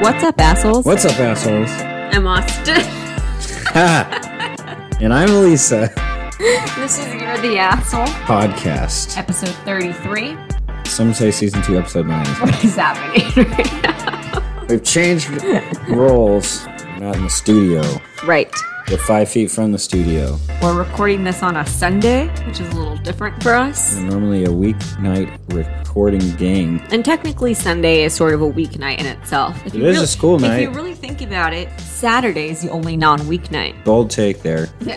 What's up, assholes? What's up, assholes? I'm Austin. and I'm Elisa. this is You're the Asshole, Podcast. episode 33. Some say season two, episode nine. What is happening right now? We've changed roles. We're not in the studio. Right. We're five feet from the studio. We're recording this on a Sunday, which is a little different for us. We're normally a weeknight recording gang. And technically, Sunday is sort of a weeknight in itself. If It is a school night. If you really think about it, Saturday is the only non weeknight. Bold take there.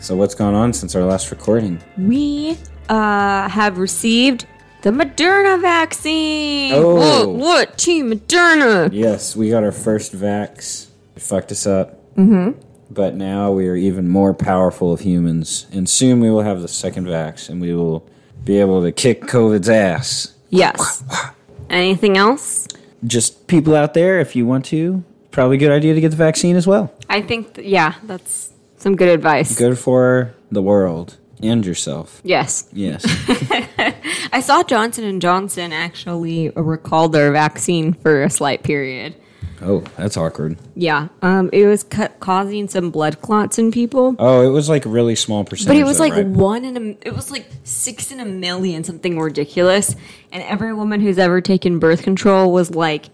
So, what's gone on since our last recording? we uh, have received the Moderna vaccine. Oh. What? What? Team Moderna. Yes, we got our first vax. It fucked us up. Mm-hmm. But now we are even more powerful of humans. And soon we will have the second vax and we will be able to kick COVID's ass. Yes. Anything else? Just people out there, if you want to, probably a good idea to get the vaccine as well. I think, th- yeah, that's some good advice. Good for the world and yourself. Yes. Yes. I saw Johnson and Johnson actually recall their vaccine for a slight period. Oh, that's awkward. Yeah. Um, it was ca- causing some blood clots in people. Oh, it was like a really small percentage. But it was though, like right? one in a, it was like six in a million, something ridiculous. And every woman who's ever taken birth control was like,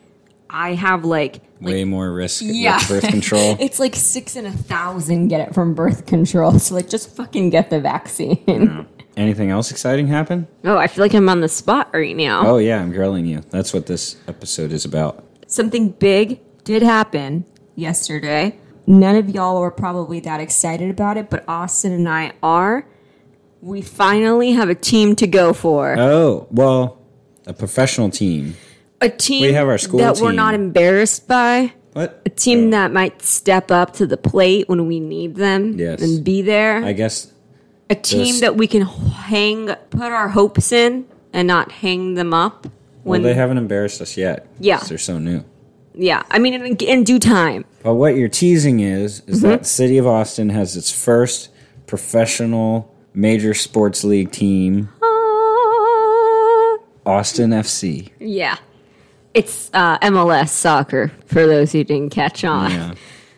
I have like, way more risk yeah, with birth control. it's like six in a thousand get it from birth control. So like, just fucking get the vaccine. Anything else exciting happen? Oh, I feel like I'm on the spot right now. Oh yeah, I'm grilling you. That's what this episode is about. Something big did happen yesterday. None of y'all were probably that excited about it, but Austin and I are. We finally have a team to go for. Oh, well, a professional team. a team we have our school that we're not embarrassed by. What? A team oh. that might step up to the plate when we need them Yes. and be there. I guess a team this- that we can hang, put our hopes in and not hang them up. well When they haven't embarrassed us yet. Yeah. they're so new. Yeah, I mean in, in due time. But what you're teasing is is Mm-hmm. that city of Austin has its first professional major sports league team, Ah. Austin FC. Yeah. It's uh, MLS soccer for those who didn't catch on. Yeah.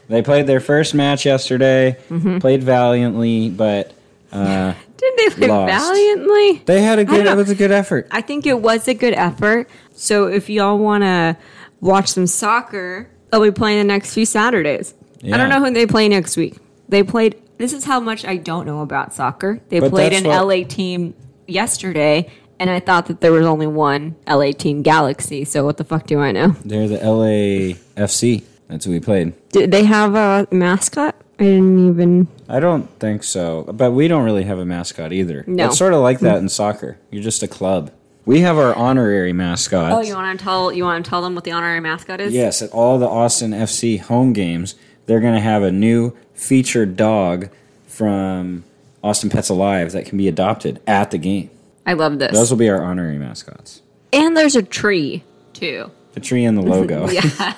They played their first match yesterday. Mm-hmm. Played valiantly, but uh, Didn't they play Lost. valiantly? they had a good. It was a good effort. I think it was a good effort. So if y'all want to watch some soccer, they'll be playing the next few Saturdays. I don't know who they play next week. They played. This is how much I don't know about soccer. They But played an what- LA team yesterday, and I thought that there was only one LA team, Galaxy. So what the fuck do I know? They're the LA FC. That's who we played. Did they have a mascot? I didn't even. I don't think so, but we don't really have a mascot either. No. It's sort of like hmm. that in soccer. You're just a club. We have our honorary mascot. Oh, you want to tell you want to tell them what the honorary mascot is? Yes, at all the Austin FC home games, they're going to have a new featured dog from Austin Pets Alive that can be adopted at the game. I love this. Those will be our honorary mascots. and there's a tree too. The tree and the logo. Yeah.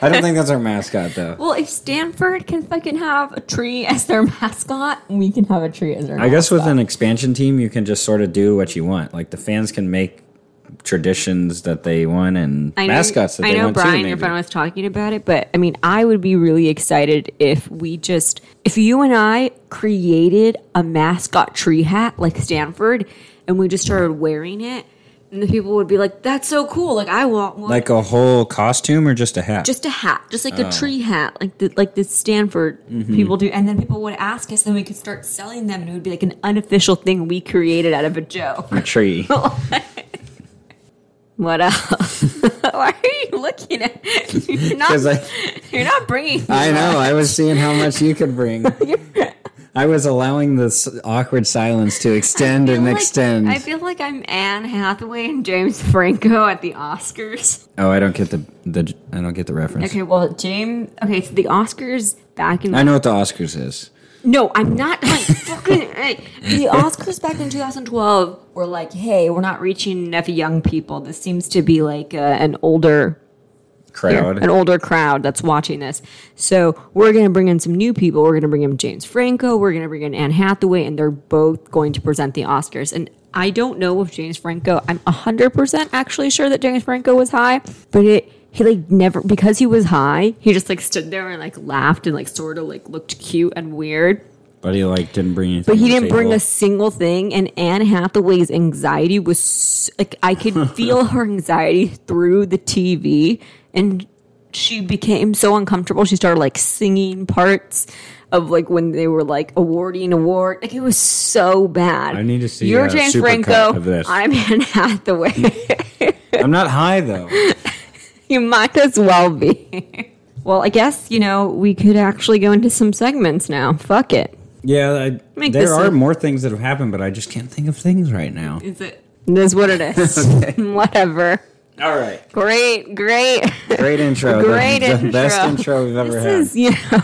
I don't think that's our mascot though. Well, if Stanford can fucking have a tree as their mascot, we can have a tree as our I guess with an expansion team, you can just sort of do what you want. Like the fans can make traditions that they want and I know, mascots that I they know want Brian, too. your Maybe. friend was talking about it, but I mean, I would be really excited if we just, if you and I created a mascot tree hat like Stanford and we just started wearing it, and the people would be like, that's so cool. Like, I want one. Like a whole costume or just a hat? just a hat, just Oh. like a tree hat, like the like the Stanford Mm-hmm. people do, and then people would ask us, and we could start selling them, and it would be like an unofficial thing we created out of a joke. a tree. What else? Why are you looking at? You're not. I- you're not bringing. I know. I was seeing how much you could bring. I was allowing this awkward silence to extend and like- extend. I feel like I'm Anne Hathaway and James Franco at the Oscars. oh, I don't get the the I don't get the reference. Okay, well, James. Okay, so the Oscars back in. I know what the Oscars is. No, I'm not like fucking. the Oscars back in 2012 were like, hey, we're not reaching enough young people. This seems to be like uh, an older Crowd. an older crowd that's watching this. So we're going to bring in some new people. We're going to bring in James Franco. We're going to bring in Anne Hathaway, and they're both going to present the Oscars. And I don't know if James Franco. I'm hundred percent actually sure that James Franco was high, but it he like never because he was high. He just like stood there and like laughed and like sort of like looked cute and weird. But he like didn't bring anything. But he didn't bring a single thing, and Anne Hathaway's anxiety was like I could feel her anxiety through the TV, and she became so uncomfortable. She started like singing parts of like when they were like awarding award. Like it was so bad. I need to see You're James Franco. I'm Anne Hathaway. I'm not high though. you might as well be. well, I guess you know we could actually go into some segments now. Fuck it. Yeah, I, there are more things that have happened, but I just can't think of things right now. Is it? This is what it is. Whatever. All right, Great, great. great intro. Great the, the best intro. intro we've ever this had. is, you know,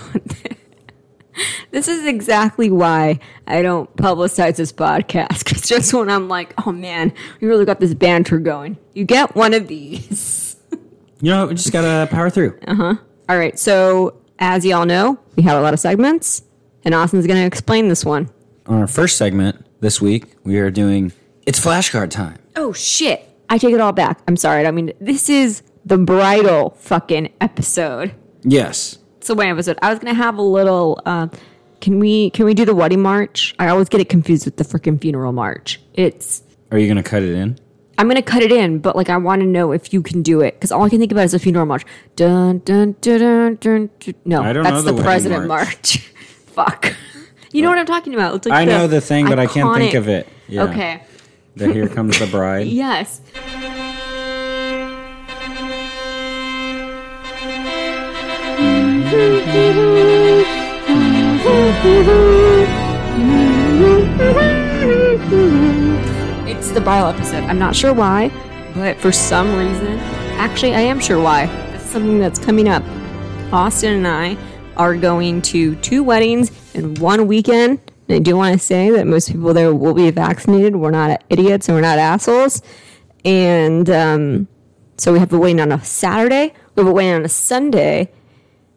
this is exactly why I don't publicize this podcast. It's just when I'm like, oh man, we really got this banter going. You get one of these. you know, we just gotta power through. Uh huh. All right, so as y'all know, we have a lot of segments, and Austin's going to explain this one. On our first segment this week, we are doing it's flashcard time. Oh shit! I take it all back. I'm sorry. I mean, this is the bridal fucking episode. Yes, It's the wedding episode. I was gonna have a little. Uh, can we can we do the wedding march? I always get it confused with the freaking funeral march. It's are you gonna cut it in? I'm gonna cut it in, but like I want to know if you can do it because all I can think about is a funeral march. Dun dun dun dun dun. dun. No, I don't that's know the, the president march. march. Fuck. You know what I'm talking about? Like I know the thing, but I can't think of it. Yeah. Okay. The here comes the bride. Yes. It's the bridal episode. I'm not sure why, but for some reason, actually, I am sure why. This is something that's coming up. Austin and I are going to two weddings in one weekend. I do want to say that most people there will be vaccinated. We're not idiots and we're not assholes. And um, so we have a wedding on a Saturday, we have a wedding on a Sunday,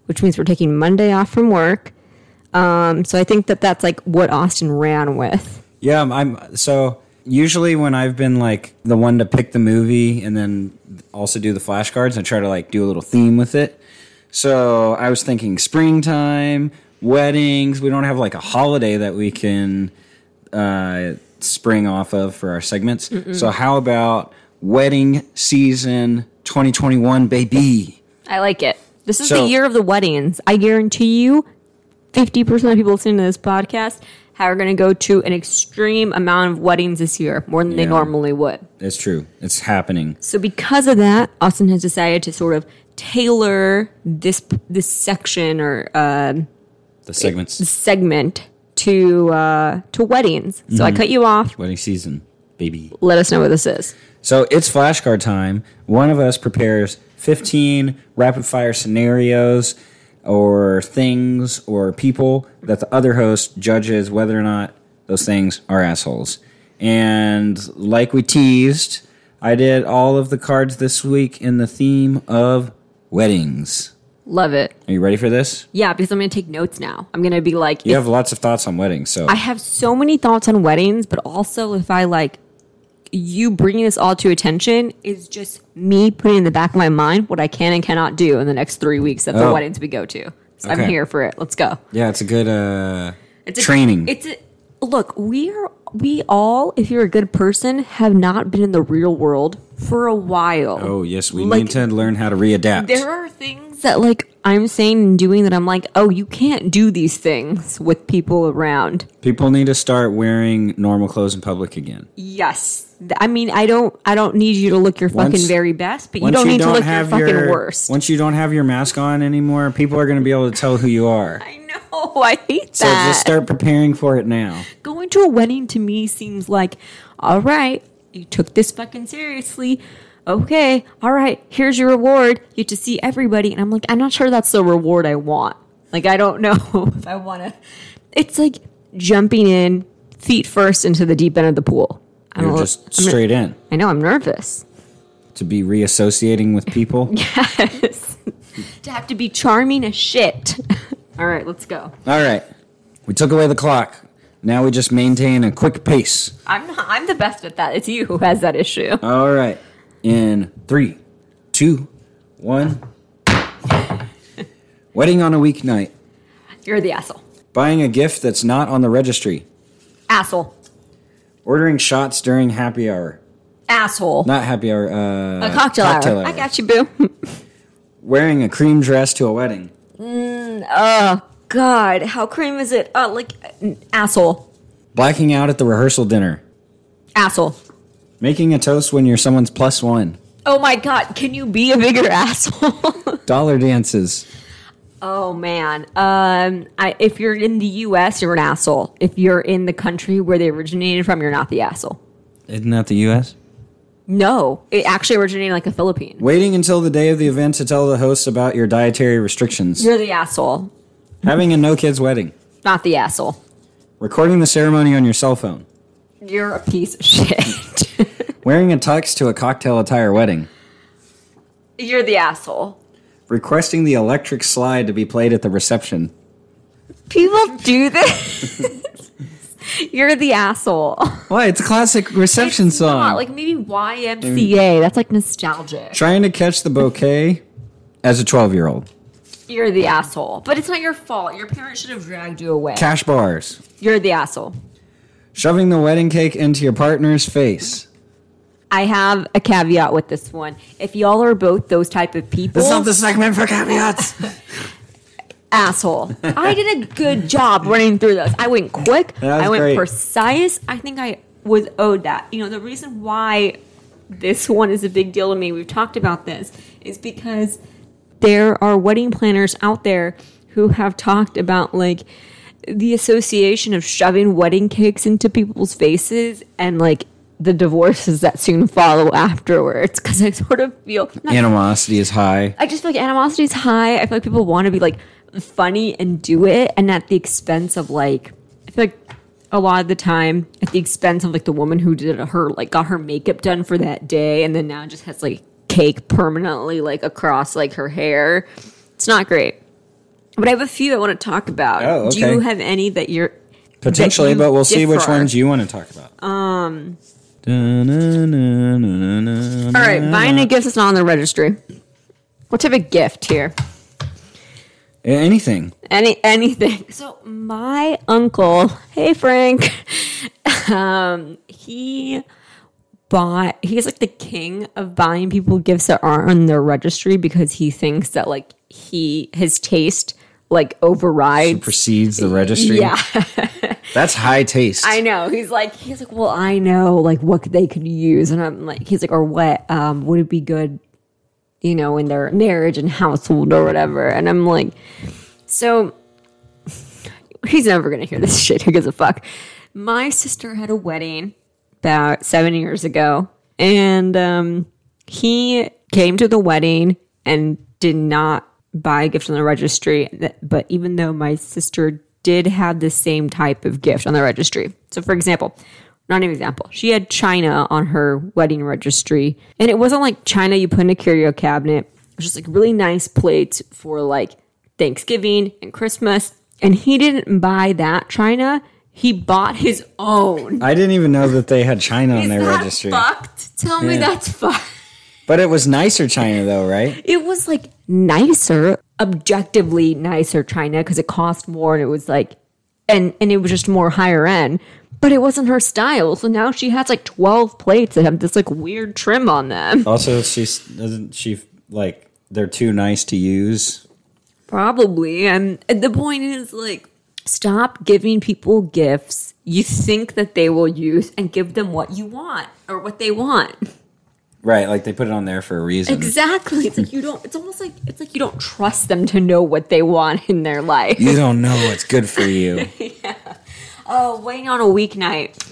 which means we're taking Monday off from work. Um, so I think that that's like what Austin ran with. Yeah, I'm so usually when I've been like the one to pick the movie and then also do the flashcards, I try to like do a little theme with it. So I was thinking springtime, weddings. We don't have like a holiday that we can uh, spring off of for our segments. So how about wedding season 2021, baby? I like it. This is So- the year of the weddings. I guarantee you, 50% of people listening to this podcast are going to go to an extreme amount of weddings this year, more than they normally would. It's true. It's happening. So because of that, Austin has decided to sort of tailor this this section or uh, The segments, segment to uh, to weddings. So I cut you off. wedding season, baby. Let us know what this is. So it's flashcard time. One of us prepares 15 rapid fire scenarios or things or people that the other host judges whether or not those things are assholes. And like we teased, I did all of the cards this week in the theme of weddings. Love it. Are you ready for this? Yeah, because I'm going to take notes now. I'm going to be like, You have lots of thoughts on weddings, so I have so many thoughts on weddings, but also if I like you bringing this all to attention is just me putting in the back of my mind what I can and cannot do in the next three weeks at the Oh. weddings we go to. So I'm Okay. here for it. Let's go. yeah, it's a good uh, It's a, training. It's a look. We are we all, if you're a good person, have not been in the real world for a while. oh yes, we Like, need to learn how to readapt. There are things that like I'm saying and doing that I'm like, oh, you can't do these things with people around. People need to start wearing normal clothes in public again. Yes. I mean, I don't I don't need you to look your fucking Once- very best, but you don't need to look your fucking worst. Once you don't have your mask on anymore, people are going to be able to tell who you are. I know. I hate So that. So just start preparing for it now. Going to a wedding to me seems like, all right, you took this fucking seriously. Okay, all right, here's your reward. You get to see everybody. And I'm like, I'm not sure that's the reward I want. Like, I don't know if I want to. It's like jumping in feet first into the deep end of the pool. I You're don't know. just straight in I know, I'm nervous. to be reassociating with people. Yes. to have to be charming as shit. all right, let's go. All right. We took away the clock. Now we just maintain a quick pace. I'm not, I'm the best at that. It's you who has that issue. All right. In three, two, one. Wedding on a weeknight. You're the asshole. Buying a gift that's not on the registry. Asshole. Ordering shots during happy hour. Asshole. Not happy hour. Uh, a cocktail, hour. I got you, boo. Wearing a cream dress to a wedding. oh God, how cream is it? Uh, like asshole. Blacking out at the rehearsal dinner. Asshole. Making a toast when you're someone's plus one. Oh my God, can you be a bigger asshole? Dollar dances. oh man, um, I, if you're in the U.S., you're an asshole. If you're in the country where they originated from, you're not the asshole. Isn't that the U.S.? No, it actually originated like a Philippine. Waiting until the day of the event to tell the hosts about your dietary restrictions. You're the asshole, Having a no kids wedding. not the asshole. Recording the ceremony on your cell phone. You're a piece of shit. Wearing a tux to a cocktail attire wedding. you're the asshole. Requesting the electric slide to be played at the reception. People do this. you're the asshole. Why? It's a classic reception It's song. not, like maybe YMCA. That's like nostalgic. Trying to catch the bouquet as a 12 year old. You're the asshole. But it's not your fault. Your parents should have dragged you away. Cash bars. You're the asshole. Shoving the wedding cake into your partner's face. I have a caveat with this one. If y'all are both those type of people, That's not the segment for caveats. asshole. I did a good job running through those. I went quick. I went great. precise. I think I was owed that. You know, the reason why this one is a big deal to me, we've talked about this, is because there are wedding planners out there who have talked about like the association of shoving wedding cakes into people's faces and like the divorces that soon follow afterwards because I sort of feel not Animosity is high. I just feel like animosity is high. I feel like people want to be like funny and do it, and at the expense of like, I feel like a lot of the time at the expense of like the woman who did her like got her makeup done for that day, and then now just has like cake permanently like across like her hair. It's not great. But I have a few I want to talk about. Oh, Do you have any that you're Potentially, you but we'll see which ones you want to talk about. Um. all right? Buying a gift that's not on the registry. What type of gift here? Anything. any anything. So my uncle, hey Frank, um, he bought. He's like the king of buying people gifts that aren't on their registry because he thinks that like he his taste like overrides. Precedes the registry. Yeah, That's high taste. I know. He's like, he's like, well, I know like what they could use, and I'm like, he's like, or what um, would it be good, you know, in their marriage and household or whatever, and I'm like, so he's never gonna hear this shit. Who gives a fuck? My sister had a wedding about seven years ago, and um, he came to the wedding and did not buy a gift on the registry. But even though my sister did have the same type of gift on the registry, so for example. Not an example. She had china on her wedding registry, and it wasn't like china you put in a curio cabinet. It was just like really nice plates for like Thanksgiving and Christmas. And he didn't buy that china. He bought his own. I didn't even know that they had China on Is their that registry. fucked? Tell me Yeah. that's fucked. But it was nicer China, though, right? It was like nicer, objectively nicer china because it cost more and it was like, and and it was just more higher end. But it wasn't her style, so now she has like twelve plates that have this like weird trim on them. Also, she's doesn't she like they're too nice to use. Probably. And the point is like stop giving people gifts you think that they will use and give them what you want or what they want. Right, like they put it on there for a reason. Exactly. It's like you don't it's almost like it's like you don't trust them to know what they want in their life. You don't know what's good for you. yeah. Oh, waiting on a weeknight.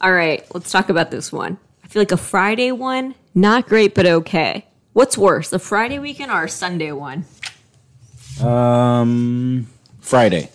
All right, let's talk about this one. I feel like a Friday one, not great, but okay. What's worse, a Friday weekend or a Sunday one? um, Friday.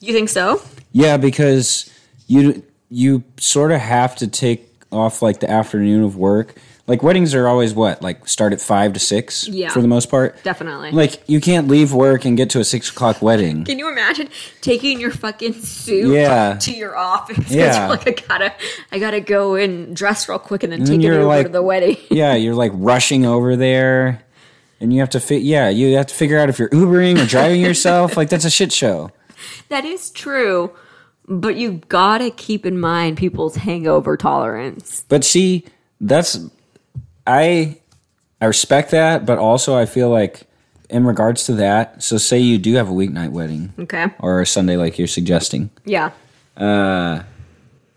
You think so? Yeah, because you you sort of have to take off like the afternoon of work. like weddings are always what like start at five to six Yeah. for the most part. Definitely. Like you can't leave work and get to a six o'clock wedding. Can you imagine taking your fucking suit Yeah. to your office? Yeah. like I gotta, I gotta go and dress real quick and then then take it over like- to the wedding. yeah, you're like rushing over there, and you have to fit. Yeah, you have to figure out if you're Ubering or driving yourself. like that's a shit show. That is true, but you gotta keep in mind people's hangover tolerance. But see, that's I I respect that, but also I feel like in regards to that, so say you do have a weeknight wedding Okay. or a Sunday like you're suggesting. Yeah. Uh,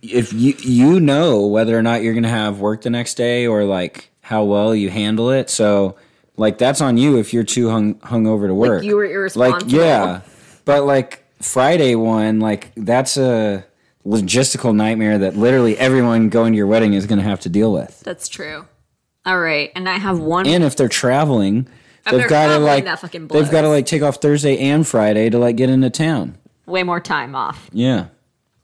if you you know whether or not you're going to have work the next day or like how well you handle it, so like that's on you if you're too hung hung over to work. you were irresponsible. Like yeah. But like Friday one, like that's a logistical nightmare that literally everyone going to your wedding is going to have to deal with. That's true. All right, and I have one. and if they're traveling, If they've got to like that fucking they've got to like take off Thursday and Friday to like get into town. way more time off. Yeah,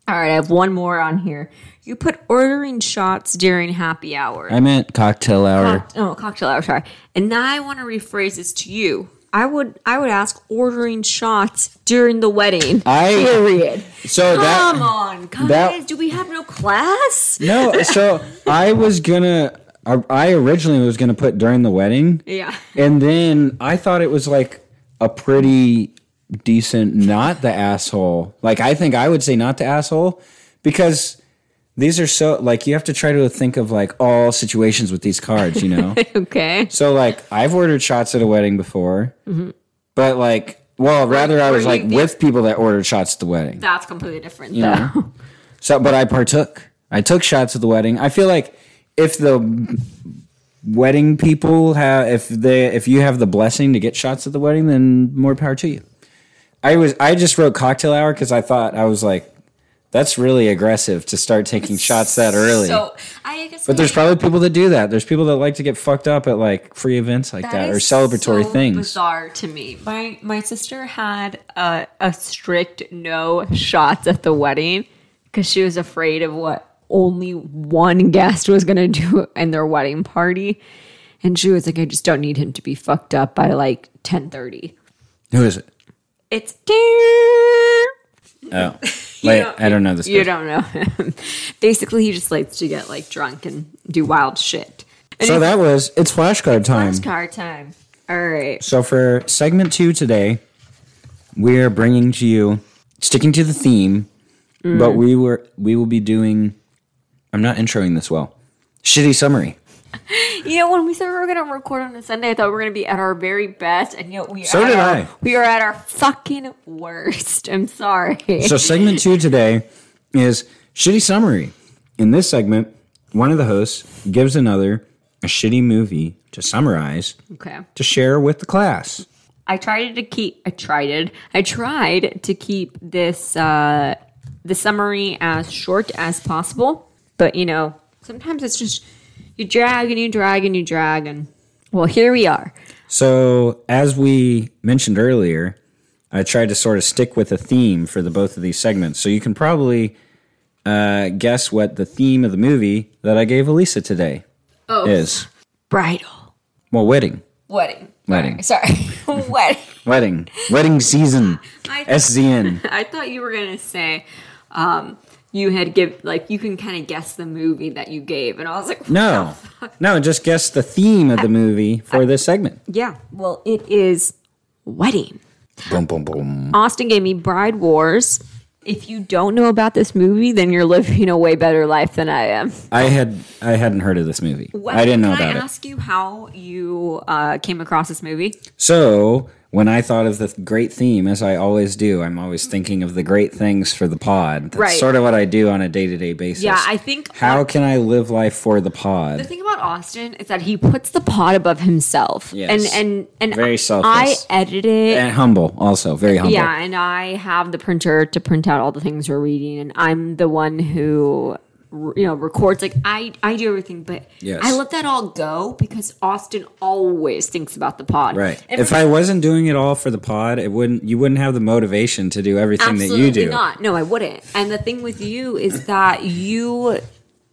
All right, I have one more on here. You put ordering shots during happy hour. I meant cocktail hour. Cock- oh, cocktail hour. Sorry. And now I want to rephrase this to you. I would I would ask ordering shots during the wedding. I Period. so Come that on, guys. that- do we have no class? no. So I was gonna. I- I originally was gonna put during the wedding, Yeah. and then I thought it was like a pretty decent not the asshole. Like I think I would say not the asshole because. These are so like you have to try to think of like all situations with these cards, you know. Okay. So like I've ordered shots at a wedding before, mm-hmm. but like, well, rather I was like with people that ordered shots at the wedding. That's completely different You though. know? So, but I partook. I took shots at the wedding. I feel like if the wedding people have, if they, if you have the blessing to get shots at the wedding, then more power to you. I was, I just wrote cocktail hour because I thought I was like, that's really aggressive to start taking shots that early. So I guess But there's probably people that do that. There's people that like to get fucked up at like free events like that, or celebratory so things. Bizarre to me. My my sister had a, a strict no shots at the wedding because she was afraid of what only one guest was going to do in their wedding party, and she was like, "I just don't need him to be fucked up by like ten ten thirty. Who is it? It's Oh, wait, I don't know this. You person. don't know him. Basically, he just likes to get like drunk and do wild shit. And So that was it's flashcard time. flashcard time. All right. So for segment two today, we are bringing to you sticking to the theme, Mm. but we were we will be doing. I'm not introing this well. Shitty summary. You know, when we said we were going to record on a Sunday, I thought we were going to be at our very best, and yet we So are did our- I. We are at our fucking worst. I'm sorry. So segment two today is shitty summary. In this segment, one of the hosts gives another a shitty movie to summarize okay. to share with the class. I tried to keep. I tried it. I tried to keep this uh, the summary as short as possible, but you know, sometimes it's just you drag and you drag and you drag, and well, here we are. So, as we mentioned earlier, I tried to sort of stick with a theme for the both of these segments. So you can probably uh, guess what the theme of the movie that I gave Elisa today Oh, is. bridal Well, wedding, wedding. Wedding. Sorry, wedding. wedding, wedding season. I- SZN. I thought you were gonna say um, you had give like you can kind of guess the movie that you gave, and I was like, No, no, just guess the theme of the movie for this segment. yeah. Well, it is wedding. Boom, boom, boom. Austin gave me Bride Wars. If you don't know about this movie, then you're living a way better life than I am. I had I hadn't heard of this movie. Well, I didn't know can about I it. ask you how you uh, came across this movie? So when I thought of the great theme, as I always do, I'm always thinking of the great things for the pod. That's Right. sort of what I do on a day to day basis. Yeah, I think How can I live life for the pod? The thing about Austin is that he puts the pod above himself. Yes. And and and Very I edit it. and humble, also very humble. Yeah, and I have the printer to print out all the things we're reading, and I'm the one who, you know, records. Like I, I do everything, but Yes. I let that all go because Austin always thinks about the pod. Right. If I wasn't doing it all for the pod, it wouldn't. You wouldn't have the motivation to do everything absolutely that you do. not. No, I wouldn't. And the thing with you is that you.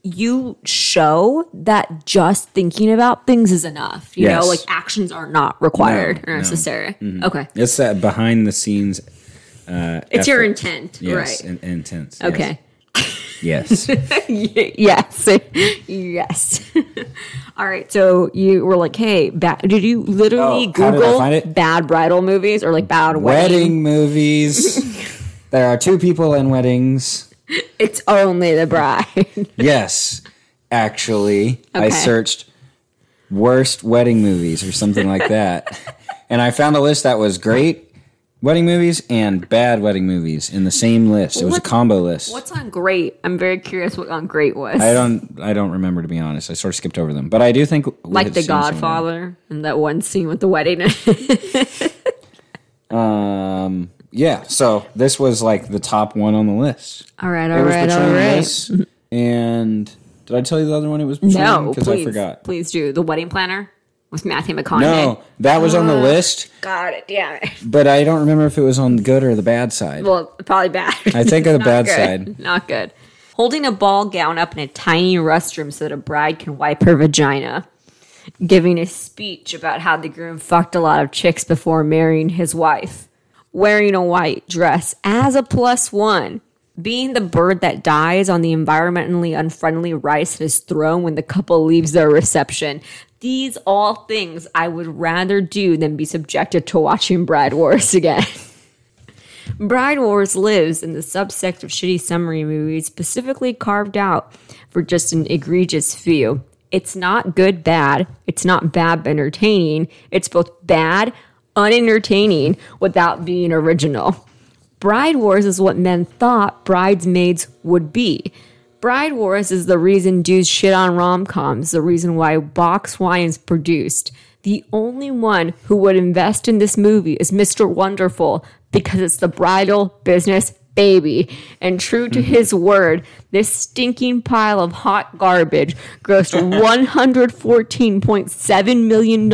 you show that just thinking about things is enough. You Yes. know, like actions are not required No, or no. necessary. Okay. It's that behind the scenes. Uh, It's your intent. Yes, right. in- intense. okay. Yes. yes. yes. Yes. All right. So you were like, hey, ba- did you literally Oh, how did I Google bad bridal movies or like bad wedding? Wedding movies. there are two people in weddings. It's only the bride. Yes, actually, I searched worst wedding movies or something like that, and I found a list that was great wedding movies and bad wedding movies in the same list. It was a combo list. What's on Great? I'm very curious what on Great was. I don't. I don't remember to be honest. I sort of skipped over them, but I do think like The. Godfather and that one scene with the wedding. Um. Yeah. So this was like the top one on the list. all right, It all was right, all this, and did I tell you the other one? It was No, because I forgot. please do the wedding planner with Matthew McConaughey. No, that was on the oh, list, got it. Damn it. but I don't remember if it was on the good or the bad side. Well, probably bad. I think of the Not bad good. side. Not good. Holding a ball gown up in a tiny restroom so that a bride can wipe her vagina. Giving a speech about how the groom fucked a lot of chicks before marrying his wife. Wearing a white dress as a plus one. Being the bird that dies on the environmentally unfriendly rice that is thrown when the couple leaves their reception. These all things I would rather do than be subjected to watching Bride Wars again. Bride Wars lives in the subsect of shitty summary movies specifically carved out for just an egregious few. It's not good bad. It's not bad entertaining. It's both bad, unentertaining without being original. Bride Wars is what men thought bridesmaids would be. Bride Wars is the reason dudes shit on rom coms, the reason why Box Wine is produced. The only one who would invest in this movie is Mr. Wonderful because it's the bridal business baby. And true to mm-hmm. his word, this stinking pile of hot garbage grossed $114.7 million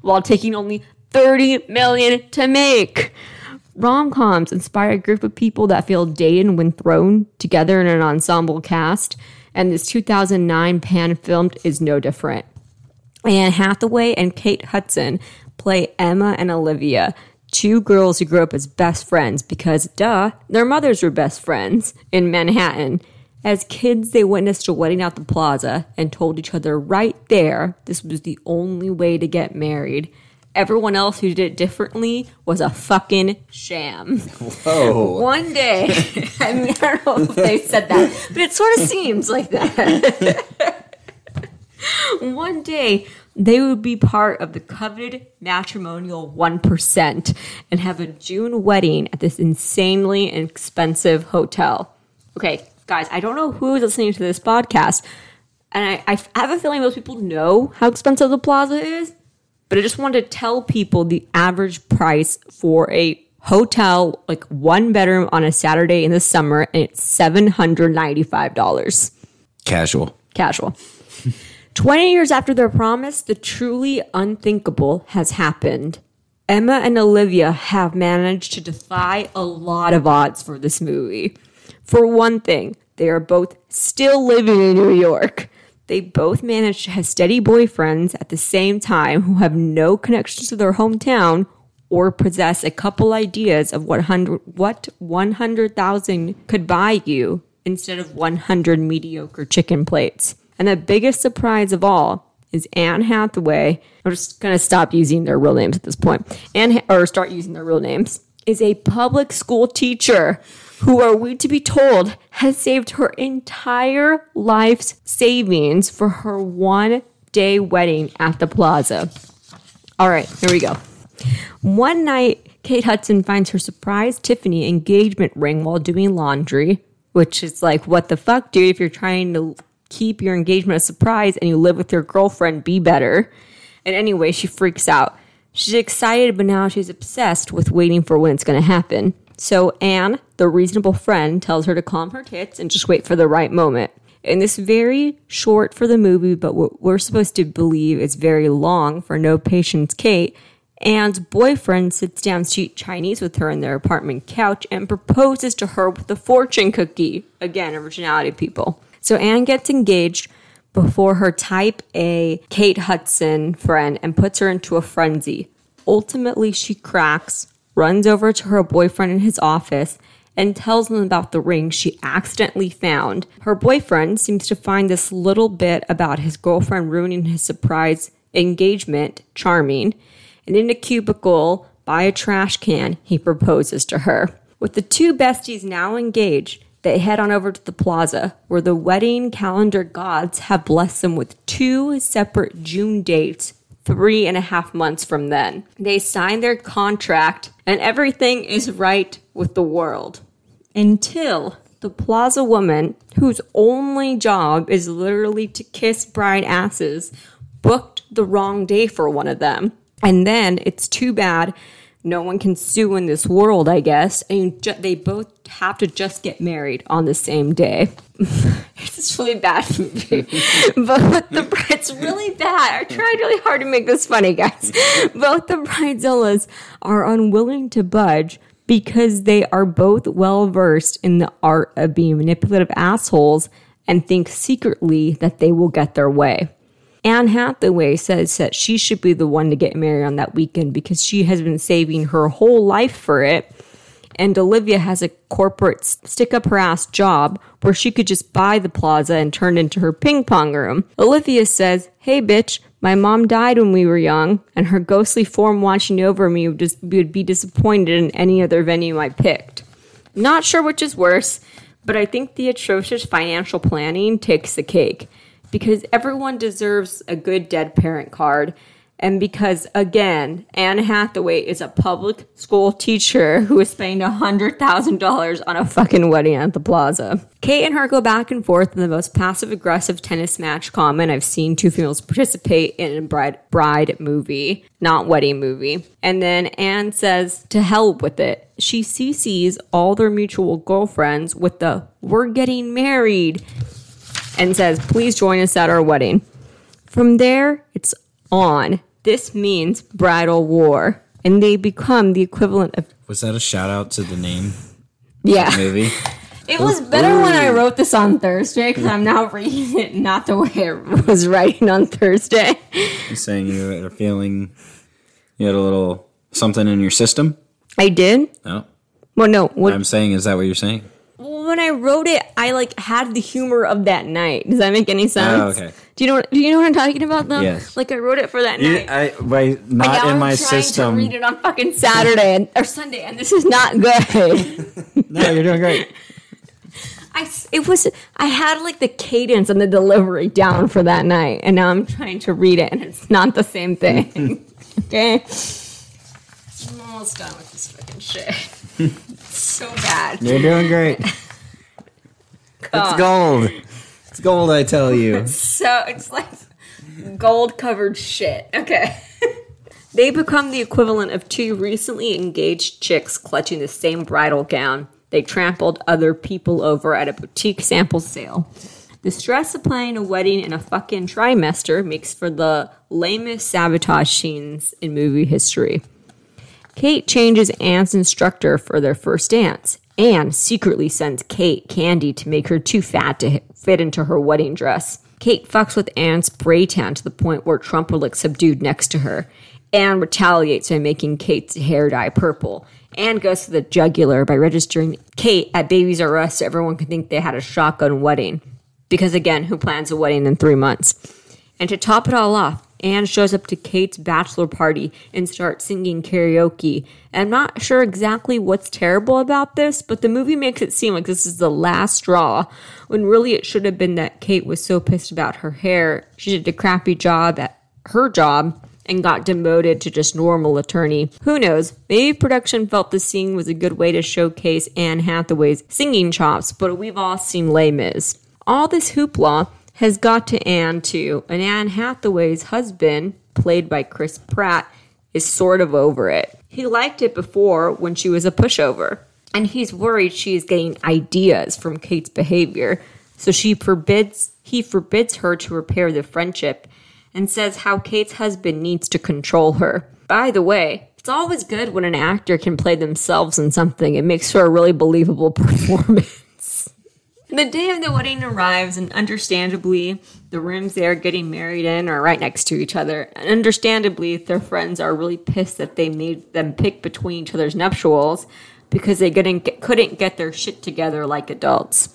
while taking only 30 million to make. Rom coms inspire a group of people that feel dated when thrown together in an ensemble cast, and this 2009 pan film is no different. Anne Hathaway and Kate Hudson play Emma and Olivia, two girls who grew up as best friends because, duh, their mothers were best friends in Manhattan. As kids, they witnessed a wedding out the plaza and told each other right there this was the only way to get married. Everyone else who did it differently was a fucking sham. Oh, One day, I mean, I don't know if they said that, but it sort of seems like that. One day, they would be part of the coveted matrimonial 1% and have a June wedding at this insanely expensive hotel. Okay, guys, I don't know who is listening to this podcast, and I, I have a feeling most people know how expensive the plaza is, but I just wanted to tell people the average price for a hotel, like one bedroom on a Saturday in the summer, and it's $795 casual. casual. 20 years after their promise, the truly unthinkable has happened. Emma and Olivia have managed to defy a lot of odds for this movie. For one thing, they are both still living in New York. They both manage to have steady boyfriends at the same time who have no connections to their hometown or possess a couple ideas of what, 100, what 100,000 could buy you instead of 100 mediocre chicken plates. And the biggest surprise of all is Anne Hathaway. I'm just going to stop using their real names at this point. Anne, or start using their real names. Is a public school teacher who are we to be told has saved her entire life's savings for her one day wedding at the plaza. All right, here we go. One night, Kate Hudson finds her surprise Tiffany engagement ring while doing laundry, which is like, what the fuck, dude? If you're trying to keep your engagement a surprise and you live with your girlfriend, be better. And anyway, she freaks out. She's excited, but now she's obsessed with waiting for when it's going to happen. So Anne, the reasonable friend, tells her to calm her tits and just wait for the right moment. In this very short for the movie, but what we're supposed to believe is very long for No Patience Kate, Anne's boyfriend sits down to eat Chinese with her in their apartment couch and proposes to her with a fortune cookie. Again, originality, people. So Anne gets engaged before her type A Kate Hudson friend and puts her into a frenzy. Ultimately, she cracks, runs over to her boyfriend in his office, and tells him about the ring she accidentally found. Her boyfriend seems to find this little bit about his girlfriend ruining his surprise engagement charming. And in a cubicle by a trash can, he proposes to her. With the two besties now engaged, they head on over to the plaza where the wedding calendar gods have blessed them with two separate June dates three and a half months from then. They sign their contract and everything is right with the world. Until the plaza woman, whose only job is literally to kiss bride asses, booked the wrong day for one of them. And then it's too bad no one can sue in this world, I guess. And ju- they both have to just get married on the same day. it's really bad movie, but the it's really bad. I tried really hard to make this funny, guys. Both the bridezillas are unwilling to budge because they are both well versed in the art of being manipulative assholes and think secretly that they will get their way. Anne Hathaway says that she should be the one to get married on that weekend because she has been saving her whole life for it. And Olivia has a corporate stick up her ass job where she could just buy the plaza and turn it into her ping pong room. Olivia says, Hey, bitch, my mom died when we were young, and her ghostly form watching over me would, just, would be disappointed in any other venue I picked. Not sure which is worse, but I think the atrocious financial planning takes the cake because everyone deserves a good dead parent card. And because, again, Anne Hathaway is a public school teacher who is spending $100,000 on a fucking wedding at the plaza. Kate and her go back and forth in the most passive aggressive tennis match comment I've seen two females participate in a bride, bride movie, not wedding movie. And then Anne says, to hell with it. She CCs all their mutual girlfriends with the, we're getting married and says, Please join us at our wedding. From there, it's on. This means bridal war. And they become the equivalent of. Was that a shout out to the name? Yeah. Movie? It was better when I wrote this on Thursday because I'm now reading it not the way I was writing on Thursday. You're saying you had a feeling you had a little something in your system? I did? No. Well, no. What, I'm saying, is that what you're saying? When I wrote it, I like had the humor of that night. Does that make any oh, sense? Oh, okay. Do you know? What, do you know what I'm talking about? Though, Yes. Like I wrote it for that You, night. I, by And not now in I'm my trying system. To read it on fucking Saturday and, or Sunday, and this is not good. No, you're doing great. I it was I had like the cadence and the delivery down for that night, and now I'm trying to read it, and it's not the same thing. okay, I'm almost done with this fucking shit. It's so bad. You're doing great. It's gold. It's gold, I tell you. So it's like gold covered shit. Okay. they become the equivalent of two recently engaged chicks clutching the same bridal gown they trampled other people over at a boutique sample sale. The stress of planning a wedding in a fucking trimester makes for the lamest sabotage scenes in movie history. Kate changes Anne's instructor for their first dance. Anne secretly sends Kate candy to make her too fat to fit into her wedding dress. Kate fucks with Anne's spray tan to the point where Trump would look subdued next to her. Anne retaliates by making Kate's hair dye purple. Anne goes to the jugular by registering Kate at Babies R Us so everyone can think they had a shotgun wedding. Because again, who plans a wedding in three months? And to top it all off, Anne shows up to Kate's bachelor party and starts singing karaoke. And I'm not sure exactly what's terrible about this, but the movie makes it seem like this is the last straw, when really it should have been that Kate was so pissed about her hair, she did a crappy job at her job and got demoted to just normal attorney. Who knows? Maybe production felt the scene was a good way to showcase Anne Hathaway's singing chops, but we've all seen Les Mis. All this hoopla has got to Anne too, and Anne Hathaway's husband, played by Chris Pratt, is sort of over it. He liked it before when she was a pushover, and he's worried she is getting ideas from Kate's behavior. So she forbids he forbids her to repair the friendship and says how Kate's husband needs to control her. By the way, it's always good when an actor can play themselves in something. It makes for a really believable performance. The day of the wedding arrives, and understandably, the rooms they are getting married in are right next to each other. And understandably, their friends are really pissed that they made them pick between each other's nuptials because they couldn't get, couldn't get their shit together like adults.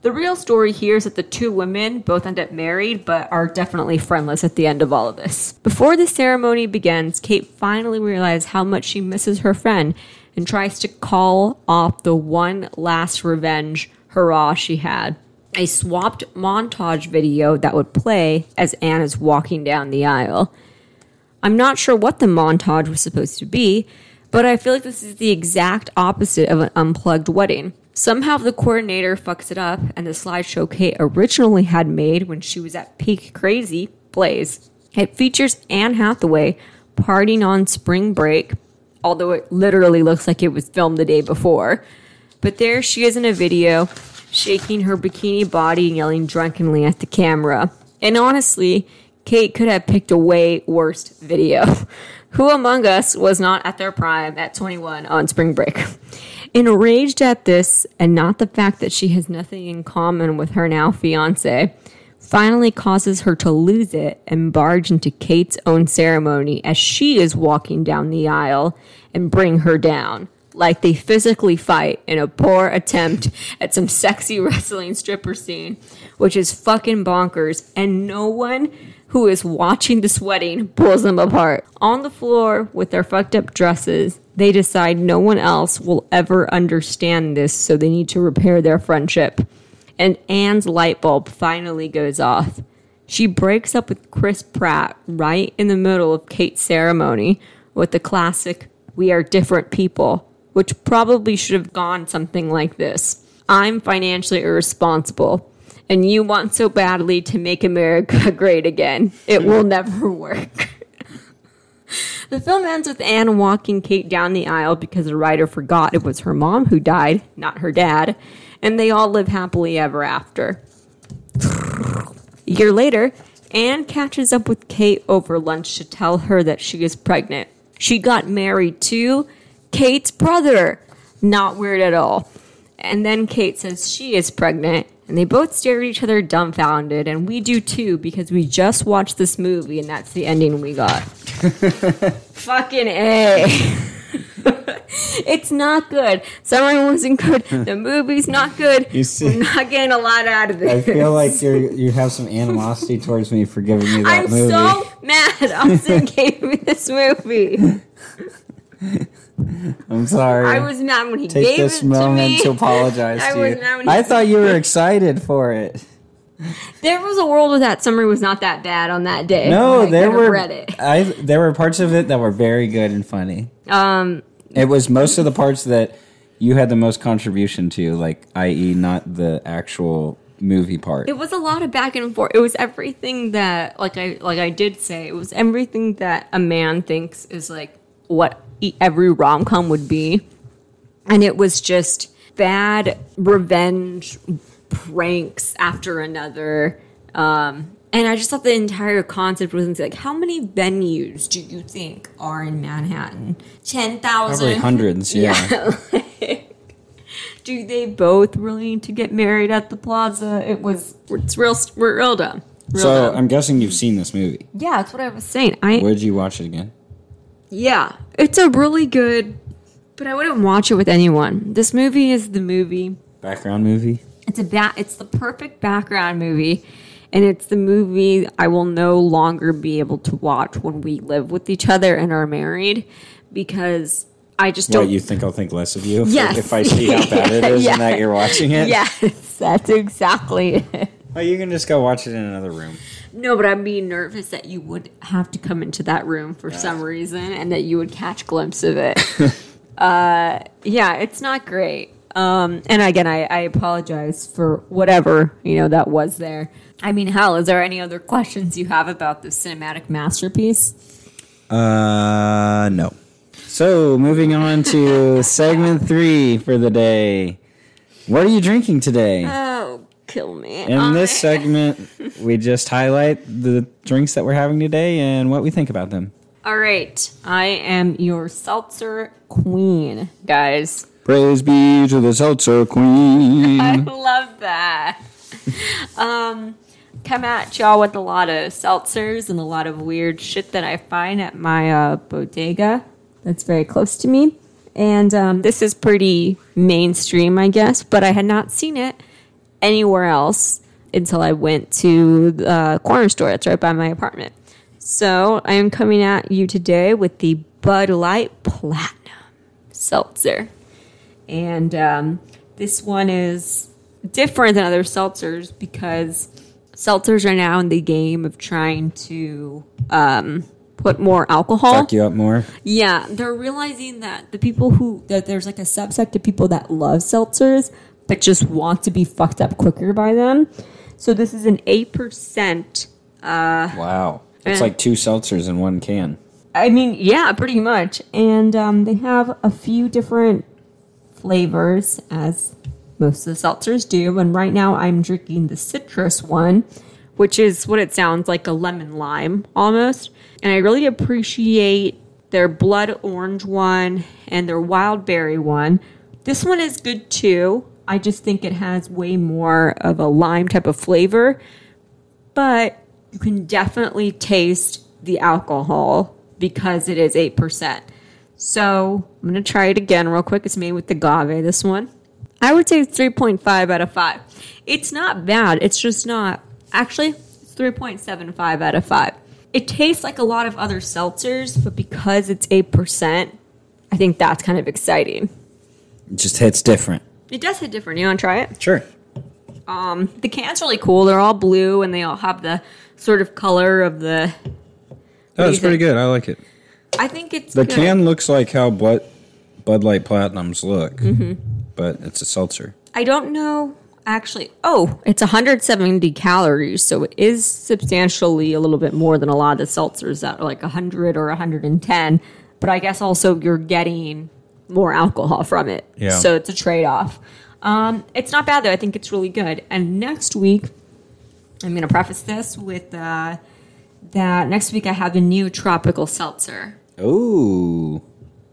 The real story here is that the two women both end up married, but are definitely friendless at the end of all of this. Before the ceremony begins, Kate finally realizes how much she misses her friend and tries to call off the one last revenge hurrah she had. A swapped montage video that would play as Anne is walking down the aisle. I'm not sure what the montage was supposed to be, but I feel like this is the exact opposite of an unplugged wedding. Somehow the coordinator fucks it up, and the slideshow Kate originally had made when she was at peak crazy plays. It features Anne Hathaway partying on spring break, although it literally looks like it was filmed the day before. But there she is in a video, shaking her bikini body and yelling drunkenly at the camera. And honestly, Kate could have picked a way worse video. Who among us was not at their prime at 21 on spring break? Enraged at this and not the fact that she has nothing in common with her now fiance, finally causes her to lose it and barge into Kate's own ceremony as she is walking down the aisle and bring her down. Like they physically fight in a poor attempt at some sexy wrestling stripper scene, which is fucking bonkers, and no one who is watching this wedding pulls them apart. On the floor with their fucked up dresses, they decide no one else will ever understand this, so they need to repair their friendship. And Anne's light bulb finally goes off. She breaks up with Chris Pratt right in the middle of Kate's ceremony with the classic, We are different people, which probably should have gone something like this I'm financially irresponsible and you want so badly to make America great again. It will never work. the film ends with Anne walking Kate down the aisle because the writer forgot it was her mom who died, not her dad, and they all live happily ever after. A year later, Anne catches up with Kate over lunch to tell her that she is pregnant. She got married to Kate's brother. Not weird at all. And then Kate says she is pregnant, and they both stare at each other dumbfounded, and we do too because we just watched this movie and that's the ending we got. Fucking A. it's not good. Summer wasn't good. The movie's not good. You see- We're not getting a lot out of this. I feel like you you have some animosity towards me for giving me that I'm movie. so mad. Austin gave me this movie. I'm sorry. I was mad when he Take gave this it moment to to, me. apologize I to was you. mad when he- I thought you were excited for it. There was a world where that summary was not that bad on that day. No, there were read it. I there were parts of it that were very good and funny. Um, It was most of the parts that you had the most contribution to, like i.e., not the actual movie part. It was a lot of back and forth. It was everything that, like I like I did say, it was everything that a man thinks is like what every rom com would be, and it was just bad revenge pranks after another. Um, and I just thought the entire concept was like, how many venues do you think are in Manhattan? Ten Probably hundreds, yeah. do they both really need to get married at the plaza? It was it's real we're real dumb. Real So dumb. I'm guessing you've seen this movie. yeah, that's what I was saying. I Where'd you watch it again? Yeah, it's a really good, but I wouldn't watch it with anyone. This movie is the movie. Background movie. It's a ba- It's the perfect background movie, and it's the movie I will no longer be able to watch when we live with each other and are married because I just don't. you think I'll think less of you if, Yes. if I see how bad it is Yeah. and that you're watching it? yes, that's exactly it. Oh, you can just go watch it in another room. No, but I'm being nervous that you would have to come into that room for some reason and that you would catch glimpse of it. uh, yeah, it's not great. Um, and again, I, I apologize for whatever, you know, that was there. I mean, hell, is there any other questions you have about this cinematic masterpiece? Uh, no. So, moving on to segment three for the day. What are you drinking today? Oh, kill me. In this I- segment, we just highlight the drinks that we're having today and what we think about them. All right, I am your seltzer queen, guys. Praise be to the seltzer queen. I love that. um, come at y'all with a lot of seltzers and a lot of weird shit that I find at my uh, bodega that's very close to me. And um, this is pretty mainstream, I guess, but I had not seen it anywhere else until I went to the uh, corner store that's right by my apartment. So I am coming at you today with the Bud Light Platinum Seltzer. And um, this one is different than other seltzers because seltzers are now in the game of trying to um, put more alcohol. Fuck you up more. Yeah, they're realizing that the people who that there's like a subsect of people that love seltzers but just want to be fucked up quicker by them. So this is an eight percent. Wow. It's like two seltzers in one can. I mean, yeah, pretty much. And um, they have a few different flavors, as most of the seltzers do. And right now, I'm drinking the citrus one, which is what it sounds like a lemon lime almost. And I really appreciate their blood orange one and their wild berry one. This one is good too. I just think it has way more of a lime type of flavor, but you can definitely taste the alcohol because it is 8%. So I'm going to try it again real quick. It's made with the agave, this one. I would say it's 3.5 out of 5. It's not bad. It's just not. Actually, it's 3.75 out of 5. It tastes like a lot of other seltzers, but because it's 8%, I think that's kind of exciting. It just hits different. It does hit different. You want to try it? Sure. The can's really cool. They're all blue and they all have the sort of color of the. That's pretty good. I like it. I think it's The good. can looks like how Bud, Bud Light Platinums look, Mm-hmm. but it's a seltzer. I don't know actually. Oh, it's 170 calories, so it is substantially a little bit more than a lot of the seltzers that are like 100 or 110. But I guess also you're getting more alcohol from it, Yeah. so it's a trade off. Um, it's not bad though. I think it's really good. And next week, I'm going to preface this with uh, that next week I have a new tropical seltzer. Oh,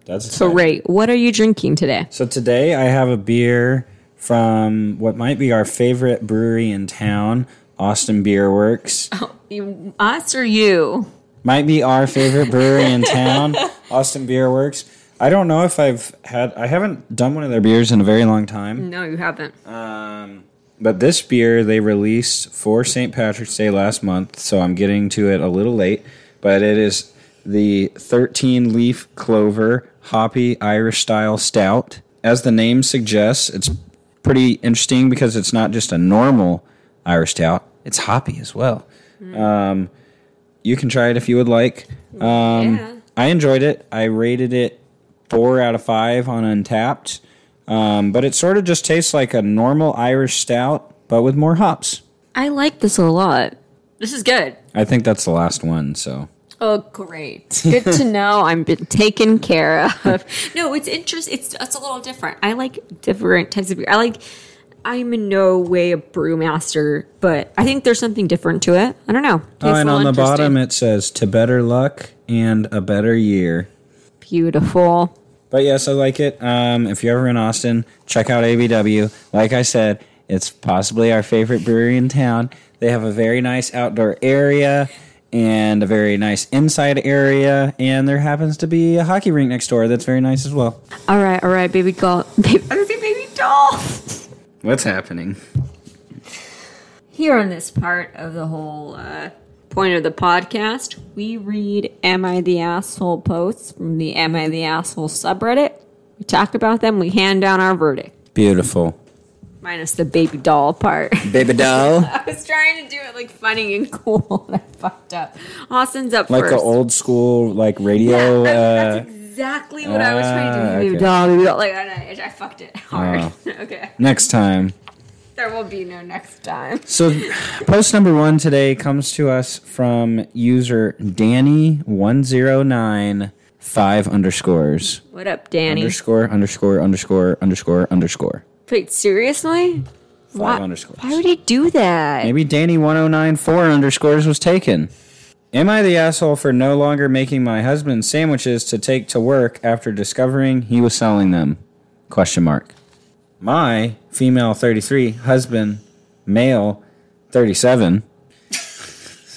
that's So. Ray, what are you drinking today? So today I have a beer from what might be our favorite brewery in town, Austin Beer Works. You, us or you? Might be our favorite brewery in town, Austin Beer Works. I don't know if I've had I haven't done one of their beers in a very long time. No, you haven't. Um, but this beer they released for St. Patrick's Day last month, so I'm getting to it a little late. But it is the 13 leaf clover hoppy Irish style stout. As the name suggests, it's pretty interesting because it's not just a normal Irish stout; it's hoppy as well. Um, you can try it if you would like. Um, Yeah. I enjoyed it. I rated it four out of five on Untappd. Um, but it sort of just tastes like a normal Irish stout, but with more hops. I like this a lot. This is good. I think that's the last one. So Oh, great. Good to know I'm been taken care of. No, it's interesting. It's it's a little different. I like different types of beer. I like. I'm in no way a brewmaster, but I think there's something different to it. I don't know. oh, and on the bottom it says "to better luck and a better year." Beautiful. But yes, I like it. Um, if you're ever in Austin, check out ABW. Like I said, it's possibly our favorite brewery in town. They have a very nice outdoor area and a very nice inside area, and there happens to be a hockey rink next door that's very nice as well. All right, all right, baby doll. Baby, I was baby doll. What's happening? Here on this part of the whole uh, point of the podcast, we read Am I the Asshole posts from the Am I the Asshole subreddit. We talk about them, we hand down our verdict. Beautiful. Minus the baby doll part. Baby doll. I was trying to do it like funny and cool, and I fucked up. Austin's up like first. an old school like radio Yeah, uh, that's exactly what I was trying to do. ah, Baby okay. doll, baby doll. Like, I, I fucked it hard. okay. next time There will be no next time. so post number one today comes to us from user danny 109 five underscores What up, Danny? underscore underscore underscore underscore underscore Wait, seriously? five Why- underscores Why would he do that? maybe danny 109 four underscores was taken Am I the asshole for no longer making my husband sandwiches to take to work after discovering he was selling them? Question mark. My female 33, husband, male 37.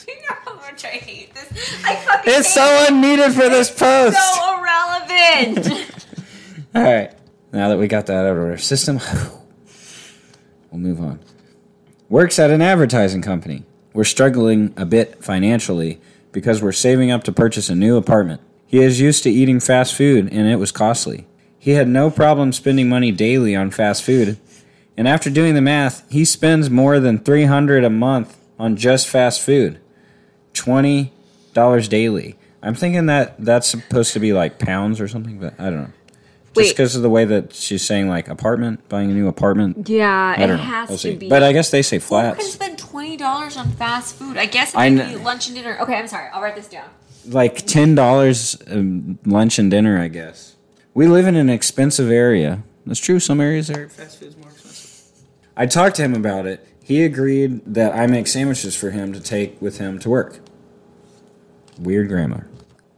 You know how much I hate this. I fucking It's so unneeded for this post. so irrelevant. All right. Now that we got that out of our system, we'll move on. Works at an advertising company. We're struggling a bit financially because we're saving up to purchase a new apartment. He is used to eating fast food and it was costly. He had no problem spending money daily on fast food. And after doing the math, he spends more than 300 a month on just fast food. $20 daily. I'm thinking that that's supposed to be like pounds or something, but I don't know. Just because of the way that she's saying like apartment, buying a new apartment. yeah, I it don't know. has We'll to see. be. But I guess they say Who can flats. spend twenty dollars on fast food? I guess if I kn- eat lunch and dinner. Okay, I'm sorry. I'll write this down. Like ten dollars um, lunch and dinner, I guess. We live in an expensive area. That's true. Some areas are fast food's more expensive. I talked to him about it. He agreed that I make sandwiches for him to take with him to work. Weird grammar.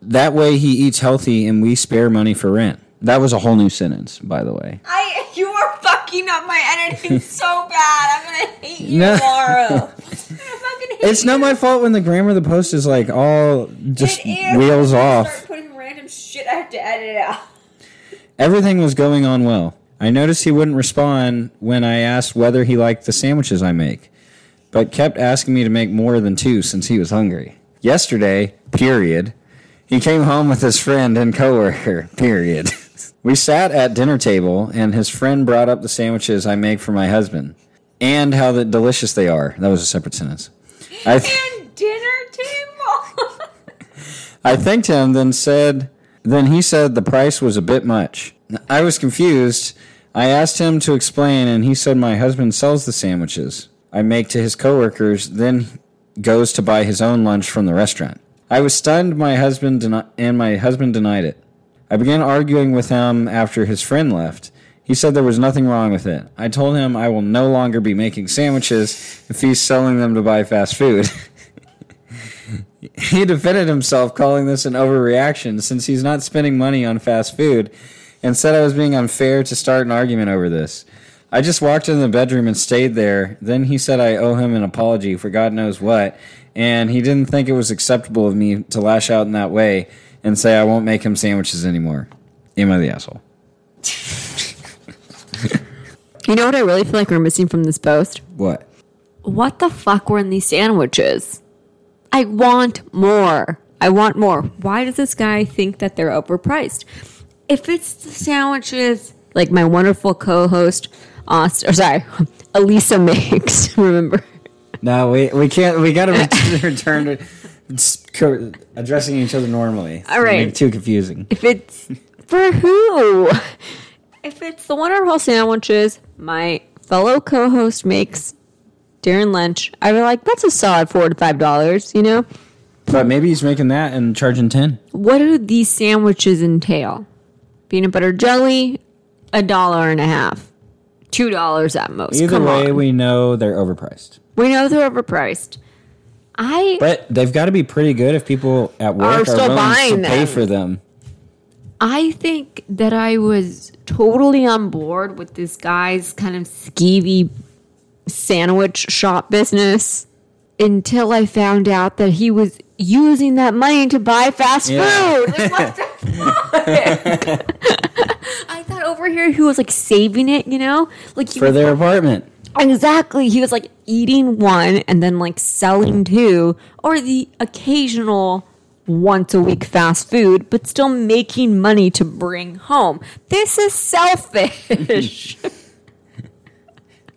That way he eats healthy and we spare money for rent. That was a whole new sentence, by the way. I you are fucking up my editing so bad. I'm gonna hate you No. tomorrow. I'm gonna hate It's not my fault when the grammar of the post is like all just wheels off. Start putting random shit. I have to edit out. Everything was going on well. I noticed he wouldn't respond when I asked whether he liked the sandwiches I make, but kept asking me to make more than two since he was hungry. Yesterday, period, he came home with his friend and coworker, period. we sat at dinner table and his friend brought up the sandwiches I make for my husband and how the delicious they are. That was a separate sentence. I th- And dinner table. I thanked him, then said, then he said the price was a bit much. I was confused. I asked him to explain, and he said my husband sells the sandwiches I make to his coworkers, then goes to buy his own lunch from the restaurant. I was stunned. My husband deni- and my husband denied it. I began arguing with him after his friend left. He said there was nothing wrong with it. I told him I will no longer be making sandwiches if he's selling them to buy fast food. he defended himself, calling this an overreaction since he's not spending money on fast food, and said I was being unfair to start an argument over this. I just walked in the bedroom and stayed there. Then he said I owe him an apology for God knows what, and he didn't think it was acceptable of me to lash out in that way and say I won't make him sandwiches anymore. Am I the asshole? you know what I really feel like we're missing from this post? What? What the fuck were in these sandwiches? I want more. I want more. Why does this guy think that they're overpriced? If it's the sandwiches, like my wonderful co-host, Austin, or sorry, Elisa makes. Remember? No, we we can't. We got to return to co- addressing each other normally. All right. Make it too confusing. If it's for who? If it's the wonderful sandwiches my fellow co-host makes during lunch, I'd be like, that's a solid four to five dollars. You know, But maybe he's making that and charging ten. what do these sandwiches entail? Peanut butter jelly, a dollar and a half, two dollars at most. Either Come way, on. we know they're overpriced. we know they're overpriced. I But they've got to be pretty good if people at work Are are, still willing buying to pay them. for them. I think that I was totally on board with this guy's kind of skeevy sandwich shop business until I found out that he was using that money to buy fast Yeah. food. Like, what the fuck? I thought over here he was like saving it, you know? Like For their apartment. Exactly. He was like eating one and then like selling two, or the occasional once a week fast food, but still making money to bring home. This is selfish.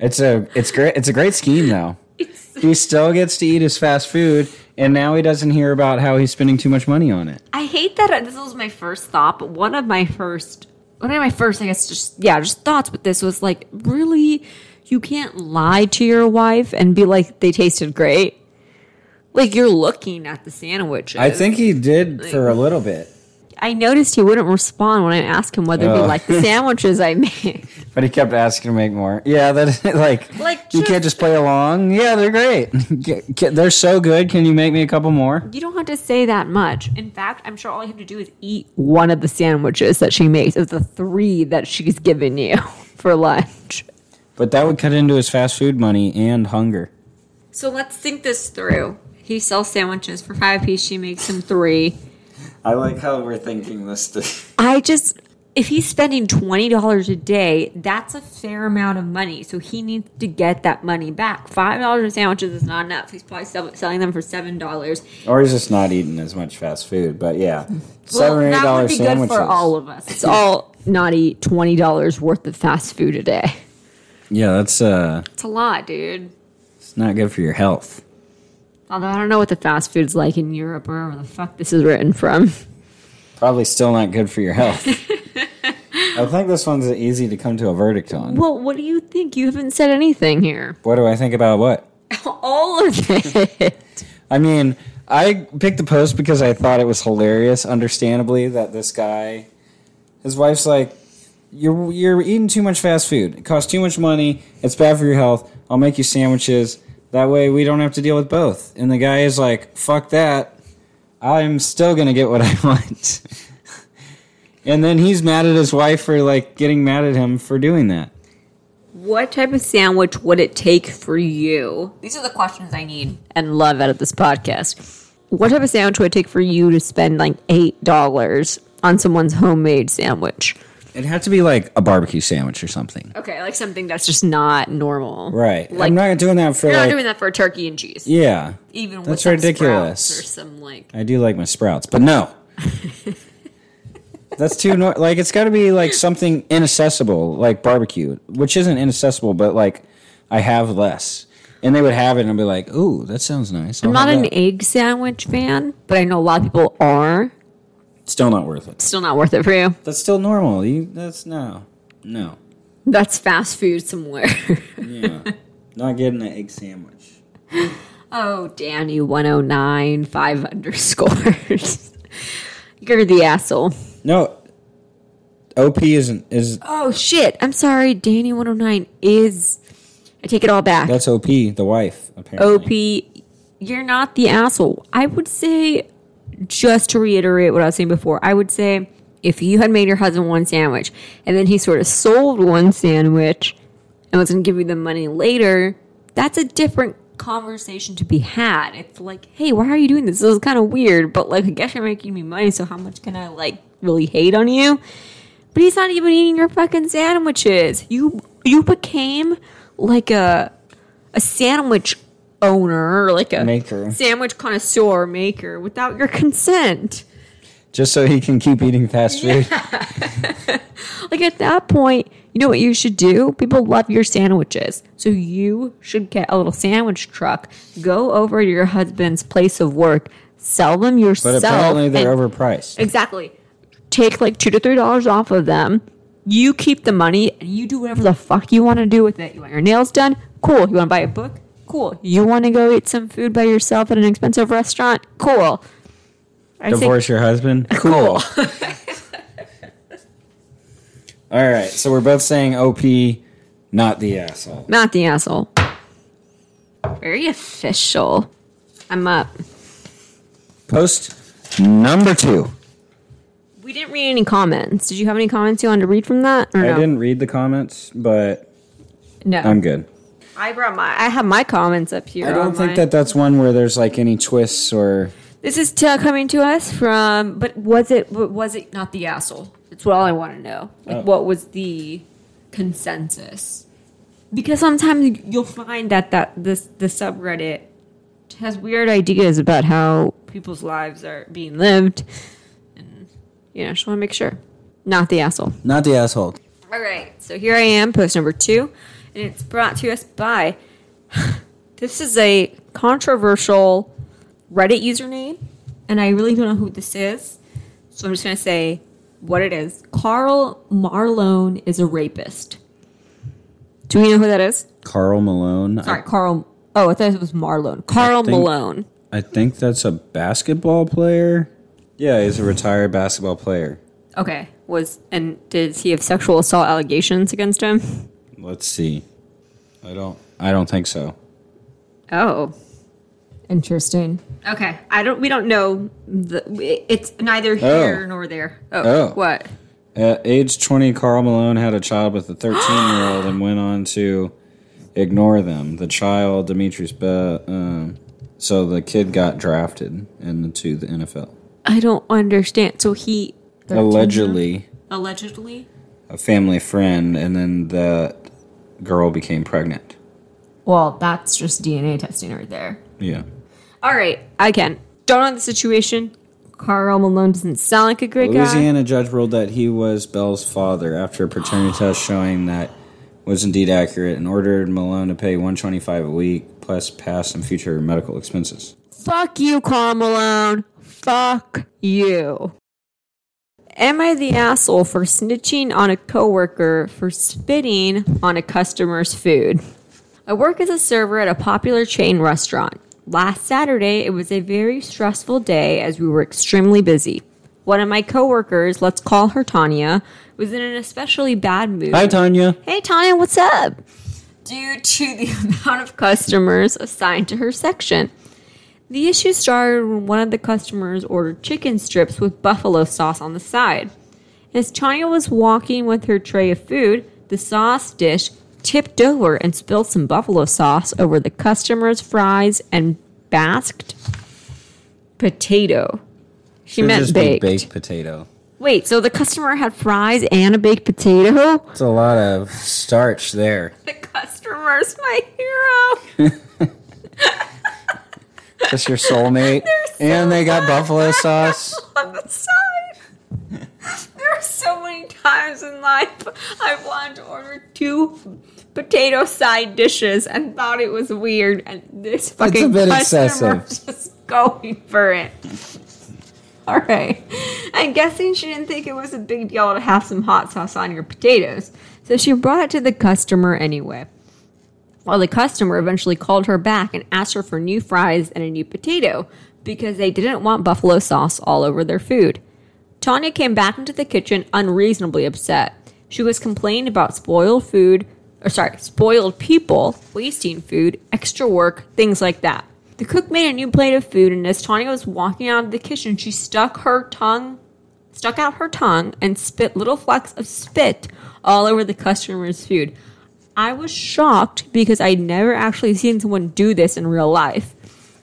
It's a it's great it's a great scheme though. he still gets to eat his fast food and now he doesn't hear about how he's spending too much money on it. I hate that. This was my first thought, but one of my first, one of my first, I guess, just yeah, just thoughts with this was like, really, you can't lie to your wife and be like they tasted great. Like you're looking at the sandwiches. I think he did for a little bit. I noticed he wouldn't respond when I asked him whether he Oh. liked the sandwiches I made. But he kept asking to make more. Yeah, that like Like, you just- can't just play along. Yeah, they're great. Get- get- they're so good. Can you make me a couple more? You don't have to say that much. In fact, I'm sure all you have to do is eat one of the sandwiches that she makes of the three that she's given you for lunch. But that would cut into his fast food money and hunger. So let's think this through. He sells sandwiches for five piece. She makes him three. I like how we're thinking this. Th- I just, if he's spending twenty dollars a day, that's a fair amount of money. So he needs to get that money back. Five dollars sandwiches is not enough. He's probably selling them for seven dollars. or he's just not eating as much fast food. But yeah, seven or eight be sandwiches. good for all of us. It's all not eat twenty dollars worth of fast food a day. yeah, that's uh, It's a lot, dude. it's not good for your health. Although I don't know what the fast food's like in Europe or wherever the fuck this is written from. Probably still not good for your health. I think this one's easy to come to a verdict on. Well, what do you think? You haven't said anything here. What do I think about what? All of it. I mean, I picked the post because I thought it was hilarious, understandably, that this guy, his wife's like, you're, you're eating too much fast food. It costs too much money. It's bad for your health. I'll make you sandwiches. That way we don't have to deal with both. And the guy is like, fuck that. I'm still going to get what I want. and then he's mad at his wife for like getting mad at him for doing that. What type of sandwich would it take for you? These are the questions I need and love out of this podcast. What type of sandwich would it take for you to spend like eight dollars on someone's homemade sandwich? It had to be like a barbecue sandwich or something. Okay, like something that's just not normal. Right. Like I'm not doing that for you're like. not doing that for turkey and cheese. yeah. Even That's some ridiculous. or some like I do like my sprouts, but no. That's too nor- like it's got to be like something inaccessible, like barbecue, which isn't inaccessible, but like I have less, and they would have it, and I'd be like, "Ooh, that sounds nice." I'll I'm not an egg sandwich fan, but I know a lot of people are. Still not worth it. Still not worth it for you. That's still normal. You, that's no, no, That's fast food somewhere. yeah, not getting an egg sandwich. oh, Danny 109, five underscores. You're the asshole. No, OP isn't is Oh, shit. I'm sorry. Danny 109 is. I take it all back. that's OP the wife apparently. OP, you're not the asshole. I would say, just to reiterate what I was saying before, I would say if you had made your husband one sandwich and then he sort of sold one sandwich and was going to give you the money later, that's a different conversation to be had. It's like, hey, why are you doing this? This is kind of weird, but like, I guess you're making me money, so how much can I like really hate on you? But he's not even eating your fucking sandwiches. You you became like a a sandwich owner or like a Maker. sandwich connoisseur maker without your consent. just so he can keep eating fast food. Like at that point, you know what you should do? People love your sandwiches. So you should get a little sandwich truck, go over to your husband's place of work, sell them yourself. But apparently they're and- overpriced. Exactly. Take like two to three dollars off of them. You keep the money and you do whatever the fuck you want to do with it. You want your nails done? Cool. You want to buy a book? Cool. You want to go eat some food by yourself at an expensive restaurant? Cool. I Divorce your husband? Cool. All right, so we're both saying OP, not the asshole. not the asshole. Very official. I'm up. Post number two. We didn't read any comments. Did you have any comments you wanted to read from that? Or I no? didn't read the comments, but No. I'm good. I brought my. I have my comments up here. I don't on think my- that that's one where there's like any twists or. This is t- coming to us from, but was it was it not the asshole? That's what all I want to know. Like, Oh. what was the consensus? Because sometimes you'll find that that this the subreddit has weird ideas about how people's lives are being lived, and you know, just want to make sure. Not the asshole. Not the asshole. All right, so here I am, post number two, and it's brought to us by. This is a controversial Reddit username, and I really don't know who this is, so I'm just gonna say what it is. Carl Marlone is a rapist. Do we know who that is? Carl Malone. Sorry, Carl. Oh, I thought it was Marlone. Carl think- Malone. I think that's a basketball player. Yeah, he's a retired basketball player. Okay. Was and does he have sexual assault allegations against him? Let's see. I don't. I don't think so. Oh. Interesting. Okay. I don't. We don't know. The, it's neither here nor there. Oh. Oh. What? At age 20, Carl Malone had a child with a 13 year old and went on to ignore them. The child, Demetrius, Be- uh, so the kid got drafted into the NFL. I don't understand. So he Allegedly, allegedly. a family friend, and then the girl became pregnant. Well, that's just DNA testing right there. Yeah. All right. Again, don't know the situation. Carl Malone doesn't sound like a great guy. Louisiana judge ruled that he was Bell's father after a paternity test showing that was indeed accurate and ordered Malone to pay 125 a week plus past and future medical expenses. Fuck you, Carl Malone. Fuck you. Am I the asshole for snitching on a coworker for spitting on a customer's food? I work as a server at a popular chain restaurant. Last Saturday, it was a very stressful day as we were extremely busy. One of my coworkers, let's call her Tanya, was in an especially bad mood. Hi, Tanya. Hey, Tanya, what's up? Due to the amount of customers assigned to her section. The issue started when one of the customers ordered chicken strips with buffalo sauce on the side. As Tanya was walking with her tray of food, the sauce dish tipped over and spilled some buffalo sauce over the customer's fries and basked potato. She Should meant baked. baked potato. Wait, so the customer had fries and a baked potato? It's a lot of starch there. The customer's my hero. That's your soulmate. So and they got buffalo sauce. on the side. There are so many times in life I've wanted to order two potato side dishes and thought it was weird, and this fucking bit customer excessive. just going for it. All right, I'm guessing she didn't think it was a big deal to have some hot sauce on your potatoes, so she brought it to the customer anyway. Well, the customer eventually called her back and asked her for new fries and a new potato because they didn't want buffalo sauce all over their food. Tanya came back into the kitchen unreasonably upset. She was complaining about spoiled food, or sorry, spoiled people, wasting food, extra work, things like that. The cook made a new plate of food, and as Tanya was walking out of the kitchen, she stuck her tongue, stuck out her tongue, and spit little flecks of spit all over the customer's food. I was shocked because I'd never actually seen someone do this in real life.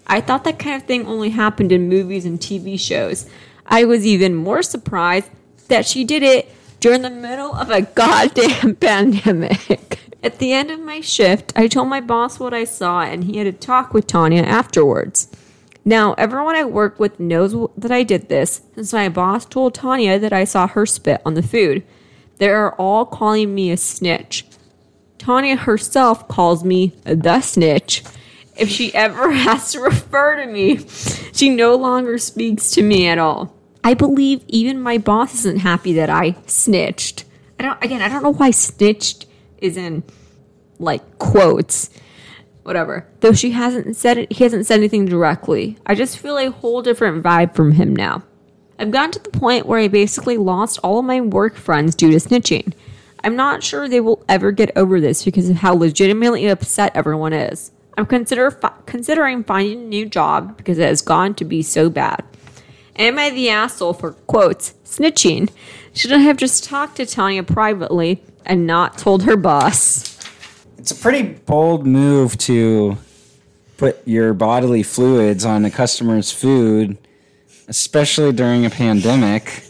I thought that kind of thing only happened in movies and TV shows. I was even more surprised that she did it during the middle of a goddamn pandemic. At the end of my shift, I told my boss what I saw and he had a talk with Tanya afterwards. Now, everyone I work with knows that I did this since my boss told Tanya that I saw her spit on the food. They are all calling me a snitch. Tanya herself calls me the snitch. If she ever has to refer to me, she no longer speaks to me at all. I believe even my boss isn't happy that I snitched. I don't again, I don't know why snitched is in like quotes. Whatever. Though she hasn't said it he hasn't said anything directly. I just feel a whole different vibe from him now. I've gotten to the point where I basically lost all of my work friends due to snitching. I'm not sure they will ever get over this because of how legitimately upset everyone is. I'm consider fi- considering finding a new job because it has gone to be so bad. Am I the asshole for quotes snitching? Should I have just talked to Tanya privately and not told her boss? It's a pretty bold move to put your bodily fluids on a customer's food, especially during a pandemic.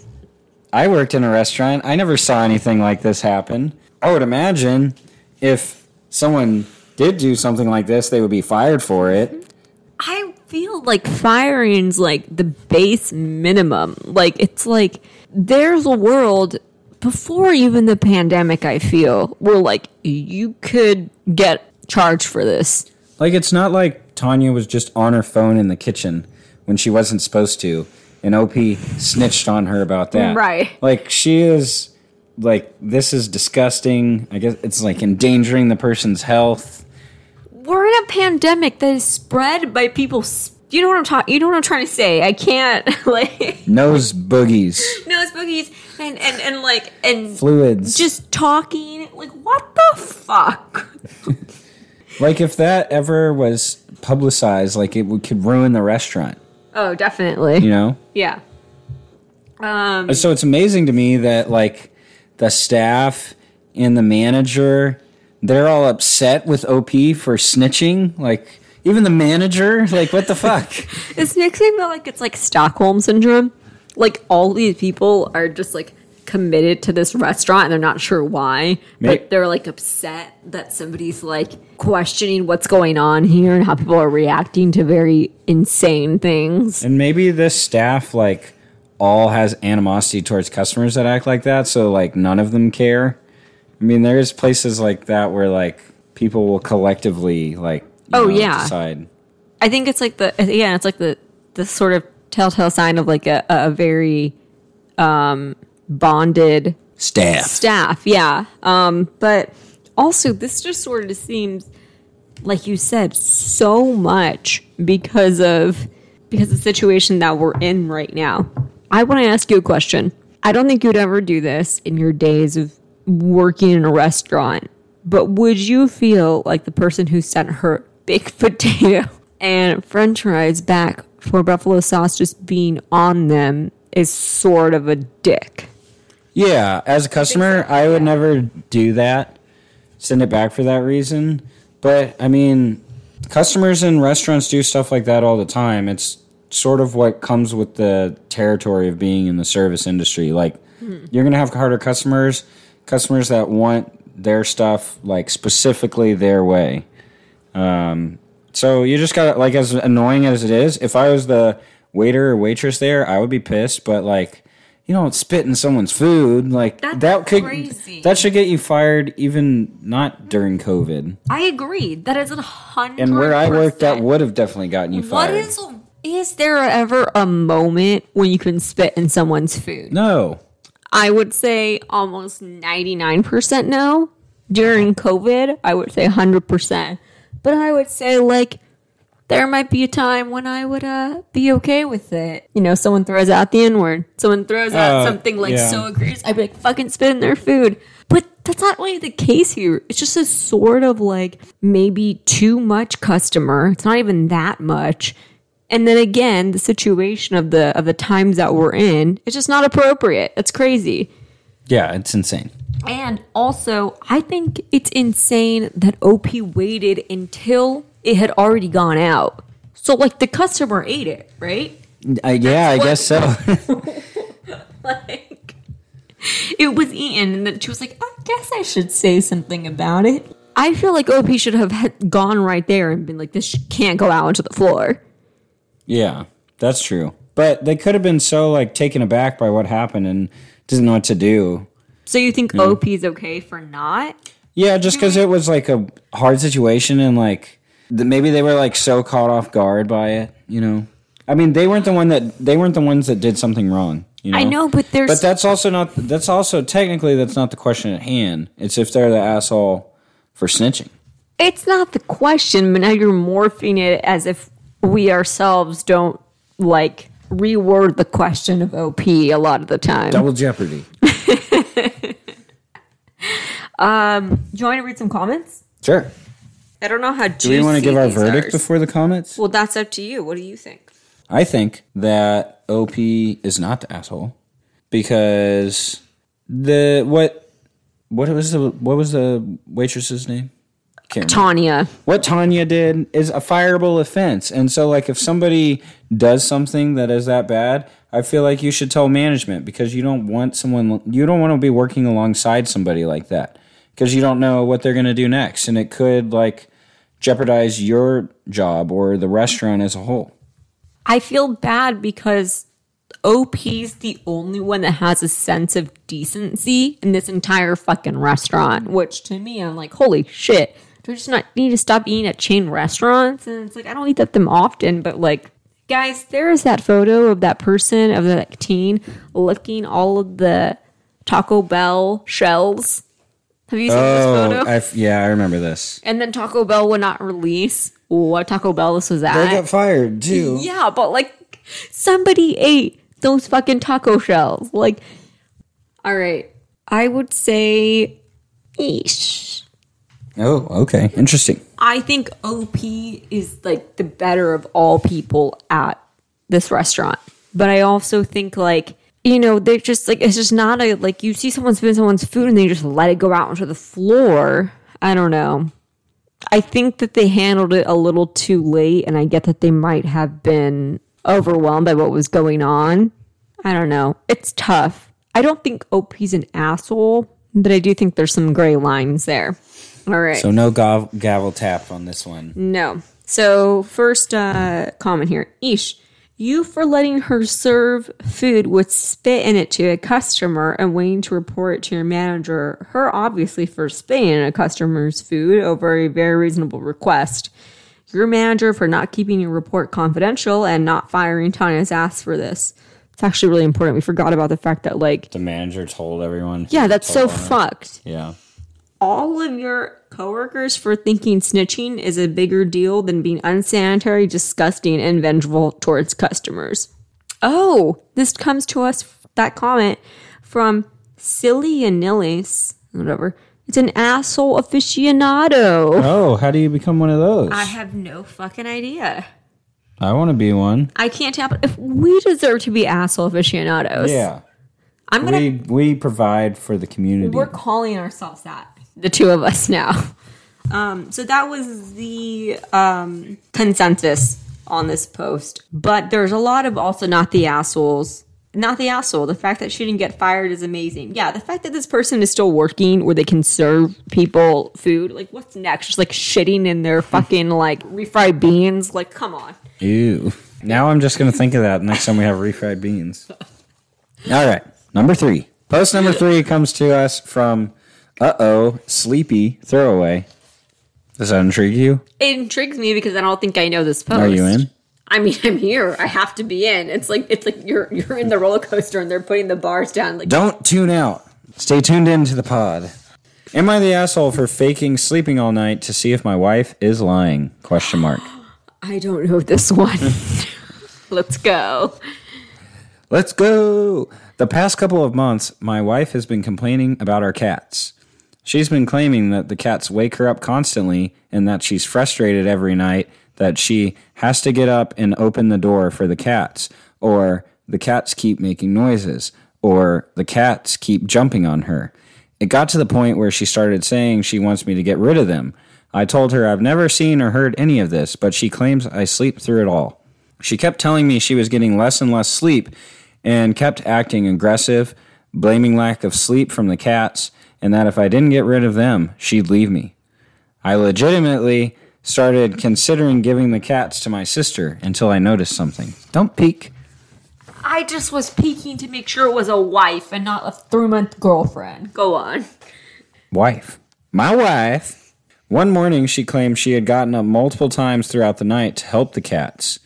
I worked in a restaurant. I never saw anything like this happen. I would imagine if someone did do something like this, they would be fired for it. I feel like firing's like the base minimum. Like it's like there's a world before even the pandemic. I feel where like you could get charged for this. Like it's not like Tanya was just on her phone in the kitchen when she wasn't supposed to, and OP snitched on her about that. Right. Like she is like this is disgusting. I guess it's like endangering the person's health. We're in a pandemic that is spread by people s- Do you know what I'm talking? You know what I'm trying to say? I can't like Nose boogies, nose boogies and and and like and fluids. just talking. Like what the fuck? like if that ever was publicized, like it would, could ruin the restaurant. Oh, definitely. You know. Yeah. Um. So it's amazing to me that like the staff and the manager, they're all upset with OP for snitching. Like even the manager, like what the fuck? This makes me feel like it's like Stockholm syndrome. Like all these people are just like committed to this restaurant and they're not sure why, May- but they're like upset that somebody's like questioning what's going on here and how people are reacting to very insane things. And maybe this staff like all has animosity towards customers that act like that, so like none of them care. I mean, there's places like that where like people will collectively like you Oh, know, yeah. decide. I think it's like the yeah, it's like the the sort of telltale sign of like a, a very um bonded Staff. staff yeah. Um but also this just sort of seems like you said so much because of because of the situation that we're in right now. I want to ask you a question. I don't think you'd ever do this in your days of working in a restaurant but would you feel like the person who sent her baked potato and french fries back for buffalo sauce just being on them is sort of a dick Yeah, as a customer, I would never do that. Send it back for that reason. But I mean, customers in restaurants do stuff like that all the time. It's sort of what comes with the territory of being in the service industry. Like you're going to have harder customers, customers that want their stuff like specifically their way. Um, so you just got to like as annoying as it is, if I was the waiter or waitress there, I would be pissed, but like you don't spit in someone's food like That's that could crazy. that should get you fired even not during covid I agree. That is a hundred. and where i worked that would have definitely gotten you fired is? Is there ever a moment when you can spit in someone's food? no I would say almost ninety nine percent no. During COVID, I would say hundred percent. But I would say like there might be a time when I would uh, be okay with it. You know, someone throws out the N word. Someone throws out Uh, something like yeah. so egregious. I'd be like, fucking spit in their food. But that's not really the case here. It's just a sort of like maybe too much customer. It's not even that much. And then again, the situation of the of the times that we're in, it's just not appropriate. It's crazy. yeah it's insane And also, I think it's insane that OP waited until it had already gone out. So, like, the customer ate it, right? uh, yeah i what- guess so Like, it was eaten, and then she was like, I guess I should say something about it. I feel like OP should have had gone right there and been like, this can't go out onto the floor. yeah that's true but they could have been so like taken aback by what happened and didn't know what to do So, you think OP is okay for not? Yeah, just because it was like a hard situation and like maybe they were like so caught off guard by it, you know. I mean, they weren't the one that they weren't the ones that did something wrong. You know? I know, but there's. but that's also not. That's also technically that's not the question at hand. It's if they're the asshole for snitching. It's not the question, but now you're morphing it as if we ourselves don't like reword the question of OP a lot of the time. Double jeopardy. um, Do you want to read some comments? Sure. I don't know how. Do we want to give our verdict before the comments? Well, that's up to you. What do you think? I think that OP is not the asshole because the what what was the what was the waitress's name? Tanya. what Tanya did is a fireable offense. And so, like, if somebody does something that is that bad, I feel like you should tell management because you don't want someone, you don't want to be working alongside somebody like that because you don't know what they're going to do next. And it could, like, jeopardize your job or the restaurant as a whole. I feel bad because OP's the only one that has a sense of decency in this entire fucking restaurant. Which to me, I'm like, holy shit. Do I just not need to stop eating at chain restaurants? And it's like I don't eat at them often, but like, guys, there is that photo of that person of that teen licking all of the Taco Bell shells. Have you seen this Oh, photo? I f yeah, I remember this. and then Taco Bell would not release what Taco Bell this was at. They got fired too. Yeah, but like somebody ate those fucking taco shells. Like, all right, I would say, ESH. Oh, okay, interesting. I think OP is like the better of all people at this restaurant. But I also think like you know they're just like it's just not a like you see someone spin someone's food and they just let it go out onto the floor. I don't know. I think that they handled it a little too late, and I get that they might have been overwhelmed by what was going on. I don't know. It's tough. I don't think OP's an asshole, but I do think there's some gray lines there. All right. So no gav- gavel tap on this one. No. So first uh, comment here, ESH, you for letting her serve food with spit in it to a customer and waiting to report it to your manager. Her obviously for spitting in a customer's food over a very reasonable request. Your manager for not keeping your report confidential and not firing Tanya's ass for this. It's actually really important. We forgot about the fact that like, The manager told everyone. yeah, that's so fucked Yeah. all of your coworkers for thinking snitching is a bigger deal than being unsanitary, disgusting, and vengeful towards customers. Oh, this comes to us that comment from Silly Anillis, whatever. It's an asshole aficionado. Oh, how do you become one of those? I have no fucking idea. I want to be one. I can't tap if we deserve to be asshole aficionados. Yeah. I'm gonna We we provide for the community. We're calling ourselves that. The two of us now. Um, so that was the um, consensus on this post. But there's a lot of also not the assholes. Not the asshole. The fact that she didn't get fired is amazing. Yeah, the fact that this person is still working where they can serve people food. Like, what's next? Just like shitting in their fucking like refried beans. Like, come on. Ew. Now I'm just gonna think of that next time we have refried beans. All right, number three. Post number three comes to us from uh oh sleepy throwaway. Does that intrigue you? It intrigues me because I don't think I know this post. Are you in? I mean, I'm here. I have to be in. It's like it's like you're you're in the roller coaster and they're putting the bars down. Like Don't tune out. Stay tuned in to the pod. Am I the asshole for faking sleeping all night to see if my wife is lying? Question mark. I don't know this one. Let's go. Let's go. The past couple of months, my wife has been complaining about our cats. She's been claiming that the cats wake her up constantly and that she's frustrated every night that she has to get up and open the door for the cats, or the cats keep making noises, or the cats keep jumping on her. It got to the point where she started saying she wants me to get rid of them. I told her I've never seen or heard any of this, but she claims I sleep through it all. She kept telling me she was getting less and less sleep and kept acting aggressive, blaming lack of sleep from the cats, and that if I didn't get rid of them, she'd leave me. I legitimately started considering giving the cats to my sister until I noticed something. Don't peek. I just was peeking to make sure it was a wife and not a three month girlfriend. Go on. Wife. My wife. One morning, she claimed she had gotten up multiple times throughout the night to help the cats.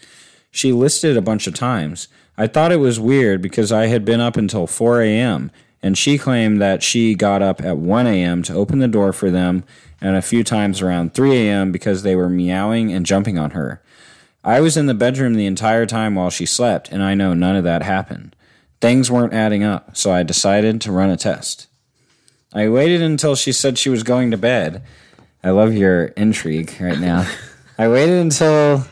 She listed a bunch of times. I thought it was weird because I had been up until 4 a.m., and she claimed that she got up at 1 a.m. to open the door for them and a few times around 3 a.m. because they were meowing and jumping on her. I was in the bedroom the entire time while she slept, and I know none of that happened. Things weren't adding up, so I decided to run a test. I waited until she said she was going to bed. I love your intrigue right now. I waited until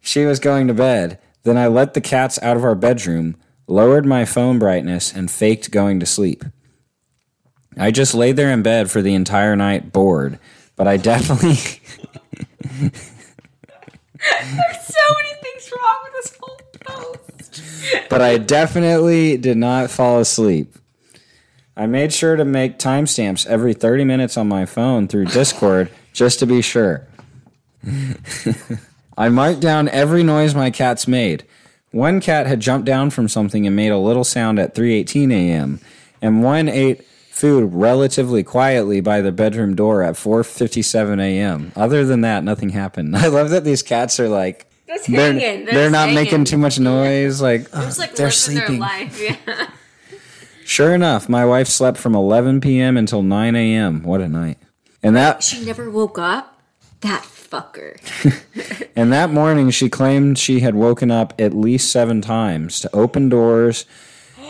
she was going to bed. Then I let the cats out of our bedroom, lowered my phone brightness, and faked going to sleep. I just laid there in bed for the entire night, bored, but I definitely. There's so many things wrong with this whole post. but I definitely did not fall asleep. I made sure to make timestamps every 30 minutes on my phone through Discord just to be sure. I marked down every noise my cats made. One cat had jumped down from something and made a little sound at 3:18 a.m. and one ate food relatively quietly by the bedroom door at 4:57 a.m. Other than that, nothing happened. I love that these cats are like Just they're, hanging. they're not hanging. making too much noise like, Just like they're living their sleeping. life. Yeah. Sure enough, my wife slept from 11 p.m. until 9 a.m. What a night. And that She never woke up? That fucker. and that morning she claimed she had woken up at least 7 times to open doors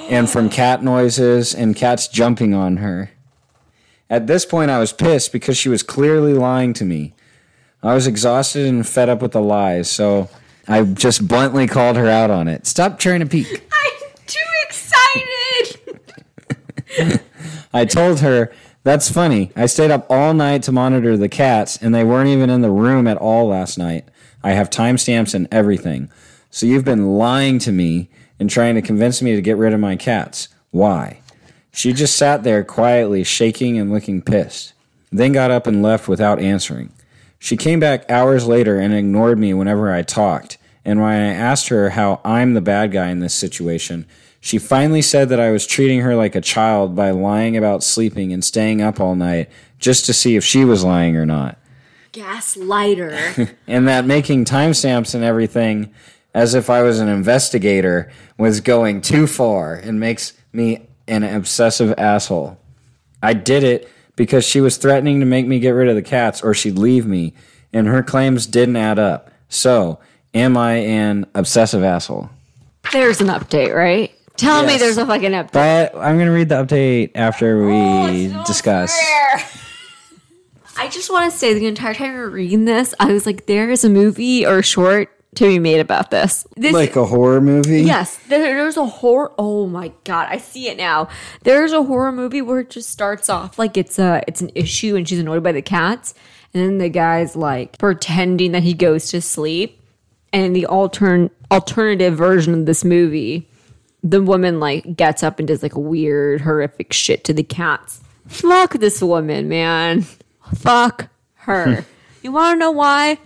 and from cat noises and cats jumping on her. At this point I was pissed because she was clearly lying to me. I was exhausted and fed up with the lies, so I just bluntly called her out on it. Stop trying to peek. I'm too excited. I told her, that's funny. I stayed up all night to monitor the cats, and they weren't even in the room at all last night. I have timestamps and everything. So you've been lying to me and trying to convince me to get rid of my cats. Why? She just sat there quietly, shaking and looking pissed. Then got up and left without answering. She came back hours later and ignored me whenever I talked. And when I asked her how I'm the bad guy in this situation, she finally said that I was treating her like a child by lying about sleeping and staying up all night just to see if she was lying or not. Gaslighter. And that making timestamps and everything as if I was an investigator was going too far and makes me an obsessive asshole. I did it because she was threatening to make me get rid of the cats or she'd leave me, and her claims didn't add up. So, am I an obsessive asshole? there's an update, right? Tell me there's a fucking update. But I'm going to read the update after oh, we Oh, discuss. I just want to say the entire time you're reading this, I was like, there is a movie or a short to be made about this. This Like a horror movie? Yes, there, there's a horror. Oh my god, I see it now. There's a horror movie where it just starts off like it's a it's an issue and she's annoyed by the cats, and then the guy's like pretending that he goes to sleep, and the altern alternative version of this movie, the woman like gets up and does like weird horrific shit to the cats. Fuck this woman, man. Fuck her. you want to know why?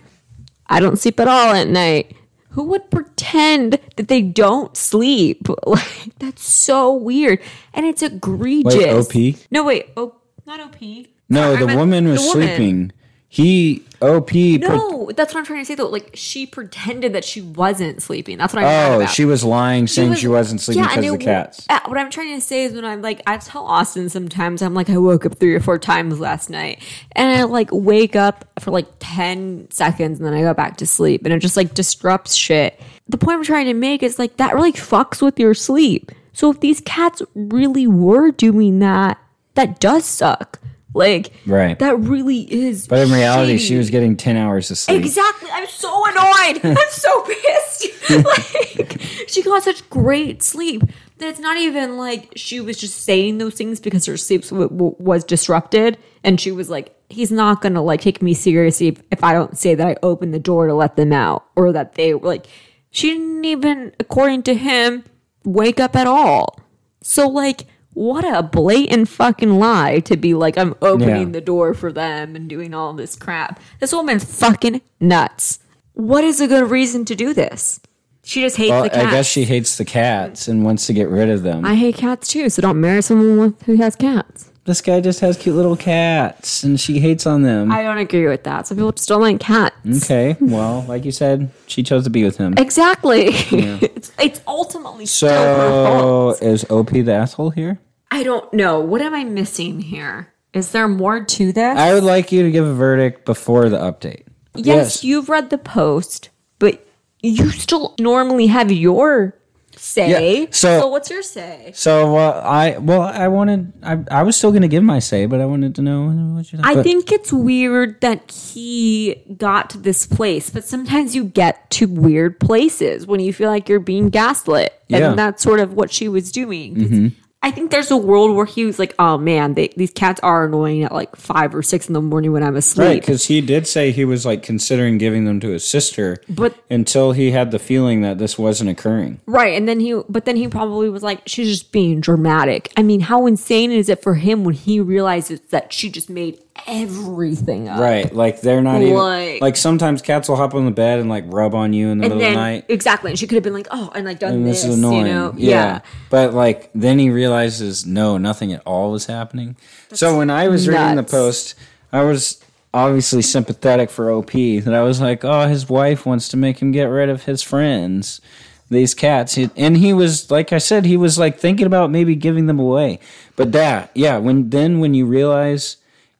I don't sleep at all at night. Who would pretend that they don't sleep? Like that's so weird, and it's egregious. Wait, OP? No, wait. Oh, not OP. No, Sorry, the woman was the woman. sleeping. He, OP. pre- No, that's what I'm trying to say though. Like she pretended that she wasn't sleeping. That's what I'm oh, about. she was lying, saying she, was- wasn't sleeping yeah, because of the cats. uh, What I'm trying to say is when I'm like, I tell Austin sometimes, I'm like, I woke up three or four times last night, and I like wake up for like ten seconds, and then I go back to sleep, and it just like disrupts shit. The point I'm trying to make is like that really fucks with your sleep. So if these cats really were doing that, that does suck. Like, Right. That really is. But in reality, she was getting 10 hours of sleep. Exactly. I'm so annoyed. I'm so pissed. like she got such great sleep that it's not even like she was just saying those things because her sleep w- w- was disrupted, and she was like, "He's not gonna like take me seriously if, if I don't say that I opened the door to let them out or that they were like." She didn't even, according to him, wake up at all. So like. What a blatant fucking lie to be like, I'm opening Yeah. the door for them and doing all this crap. This woman's fucking nuts. What is a good reason to do this? She just hates Well, the cats. I guess she hates the cats and wants to get rid of them. I hate cats too, so don't marry someone who has cats. this guy just has cute little cats and she hates on them. I don't agree with that. Some people just don't like cats. okay, well, like you said, she chose to be with him. Exactly. it's it's ultimately So, is OP the asshole here? I don't know. What am I missing here? Is there more to this? I would like you to give a verdict before the update. yes, you've read the post, but you still normally have your say. Yeah, so- what's your say? So uh, I well I wanted I I was still gonna give my say, but I wanted to know what you I but- think it's weird that he got to this place, but sometimes you get to weird places when you feel like you're being gaslit. Yeah. Mm-hmm. And that's sort of what she was doing. 'Cause I think there's a world where he was like, oh man, they, these cats are annoying at like five or six in the morning when I'm asleep." Right, because he did say he was like considering giving them to his sister, But- until he had the feeling that this wasn't occurring. Right. And then he, but then he probably was like, she's just being dramatic. I mean, how insane is it for him when he realizes that she just made everything up? Right, like they're not even Like- like sometimes cats will hop on the bed and like rub on you in the middle then, of the night. exactly. And she could have been like, oh, and like done And this, this is annoying. you know? yeah. But like then he realizes no, nothing at all was happening. so when I was reading the post, I was obviously sympathetic for OP that I was like, "Oh, his wife wants to make him get rid of his friends." these cats, and he was like I said, he was like thinking about maybe giving them away. But that, yeah, when then when you realize,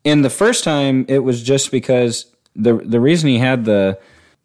in the first time, it was just because the the reason he had the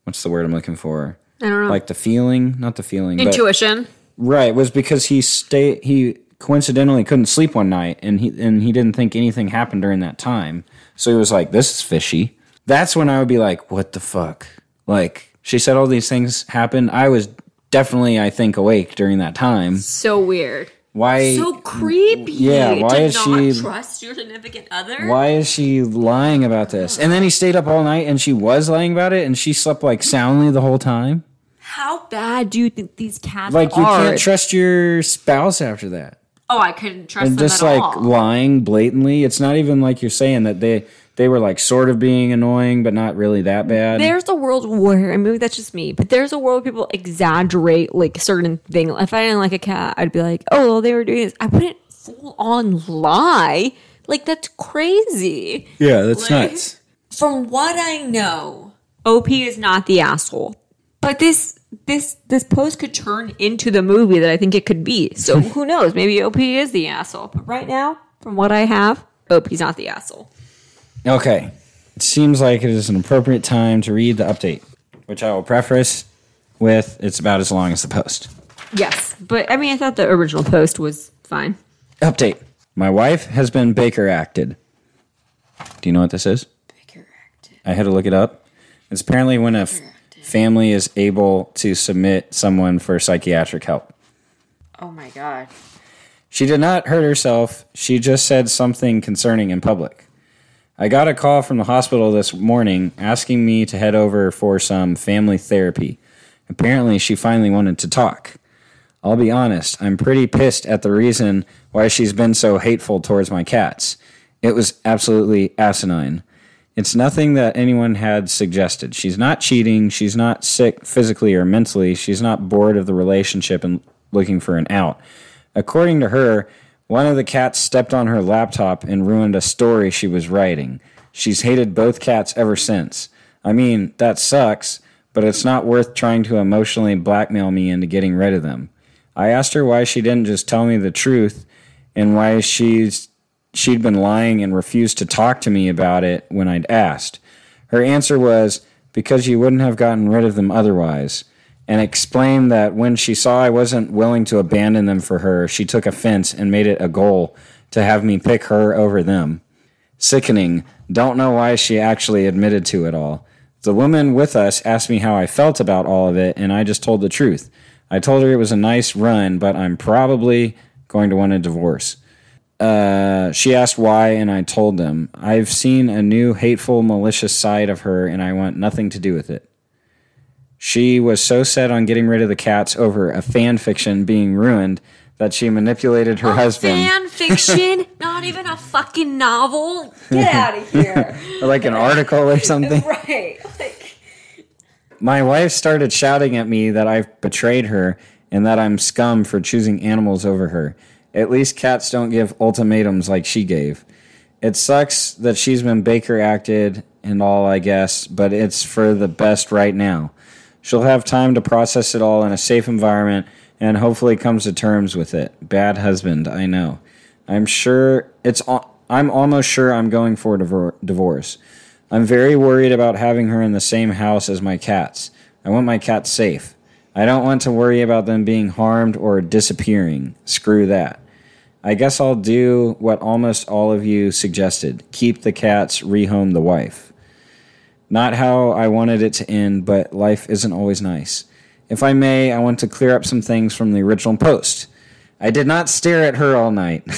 what's the word I'm looking for? I don't know. Like the feeling, not the feeling, but Intuition. Right, was because he stay he coincidentally couldn't sleep one night and he and he didn't think anything happened during that time. So he was like, This is fishy. That's when I would be like, What the fuck? Like she said all these things happened. I was definitely, I think, awake during that time. So weird. Why So creepy. Yeah, why is she- trust your significant other? why is she lying about this? And then he stayed up all night and she was lying about it and she slept like soundly the whole time. How bad do you think these cats Like you are? can't trust your spouse after that. oh, I couldn't trust and them just like all. lying blatantly. It's not even like you're saying that they they were like sort of being annoying, but not really that bad. there's a world where, and maybe that's just me, but there's a world where people exaggerate like certain things. If I didn't like a cat, I'd be like, oh, well, they were doing this. I wouldn't full on lie. Like, that's crazy. yeah, that's Like- nuts. From what I know, OP is not the asshole. But this this this post could turn into the movie that I think it could be. So who knows? Maybe OP is the asshole. But right now, from what I have, OP's not the asshole. Okay, it seems like it is an appropriate time to read the update, which I will preface with it's about as long as the post. Yes, but I mean, I thought the original post was fine. Update: My wife has been Baker acted. Do you know what this is? Baker acted. I had to look it up. It's apparently when a f- family is able to submit someone for psychiatric help. Oh my god. She did not hurt herself. She just said something concerning in public. I got a call from the hospital this morning asking me to head over for some family therapy. Apparently, she finally wanted to talk. I'll be honest, I'm pretty pissed at the reason why she's been so hateful towards my cats. It was absolutely asinine. It's nothing that anyone had suggested. She's not cheating. She's not sick physically or mentally. She's not bored of the relationship and looking for an out. According to her, one of the cats stepped on her laptop and ruined a story she was writing. She's hated both cats ever since. I mean, that sucks, but it's not worth trying to emotionally blackmail me into getting rid of them. I asked her why she didn't just tell me the truth and why she's she'd been lying and refused to talk to me about it when I'd asked. Her answer was because you wouldn't have gotten rid of them otherwise, and explained that when she saw I wasn't willing to abandon them for her, she took offense and made it a goal to have me pick her over them. Sickening. Don't know why she actually admitted to it all. The woman with us asked me how I felt about all of it, and I just told the truth. I told her it was a nice run, but I'm probably going to want a divorce. Uh, she asked why, and I told them. I've seen a new hateful, malicious side of her, and I want nothing to do with it. She was so set on getting rid of the cats over a fan fiction being ruined that she manipulated her husband. Fan fiction, not even a fucking novel. Get out of here. like an article or something. right. Like, My wife started shouting at me that I've betrayed her and that I'm scum for choosing animals over her. At least cats don't give ultimatums like she gave. It sucks that she's been Baker acted and all, I guess, but it's for the best right now. She'll have time to process it all in a safe environment and hopefully comes to terms with it. Bad husband, I know. I'm sure it's I'm almost sure I'm going for a divorce. I'm very worried about having her in the same house as my cats. I want my cats safe. I don't want to worry about them being harmed or disappearing. Screw that. I guess I'll do what almost all of you suggested keep the cats, rehome the wife. Not how I wanted it to end, but life isn't always nice. If I may, I want to clear up some things from the original post. I did not stare at her all night.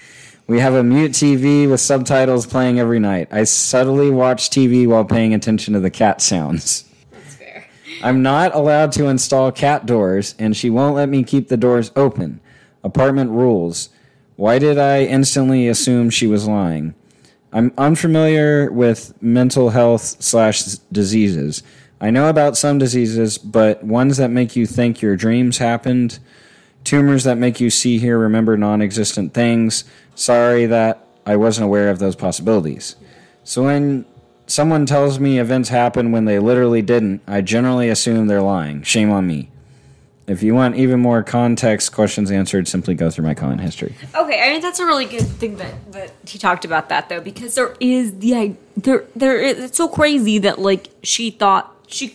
we have a mute TV with subtitles playing every night. I subtly watch TV while paying attention to the cat sounds. I'm not allowed to install cat doors, and she won't let me keep the doors open. Apartment rules. Why did I instantly assume she was lying? I'm unfamiliar with mental health slash diseases. I know about some diseases, but ones that make you think your dreams happened, tumors that make you see, here, remember non existent things. Sorry that I wasn't aware of those possibilities. So when someone tells me events happened when they literally didn't, I generally assume they're lying. Shame on me. If you want even more context questions answered, simply go through my comment history. Okay, I mean that's a really good thing that, that he talked about that though, because there is the i- there there is, it's so crazy that like she thought she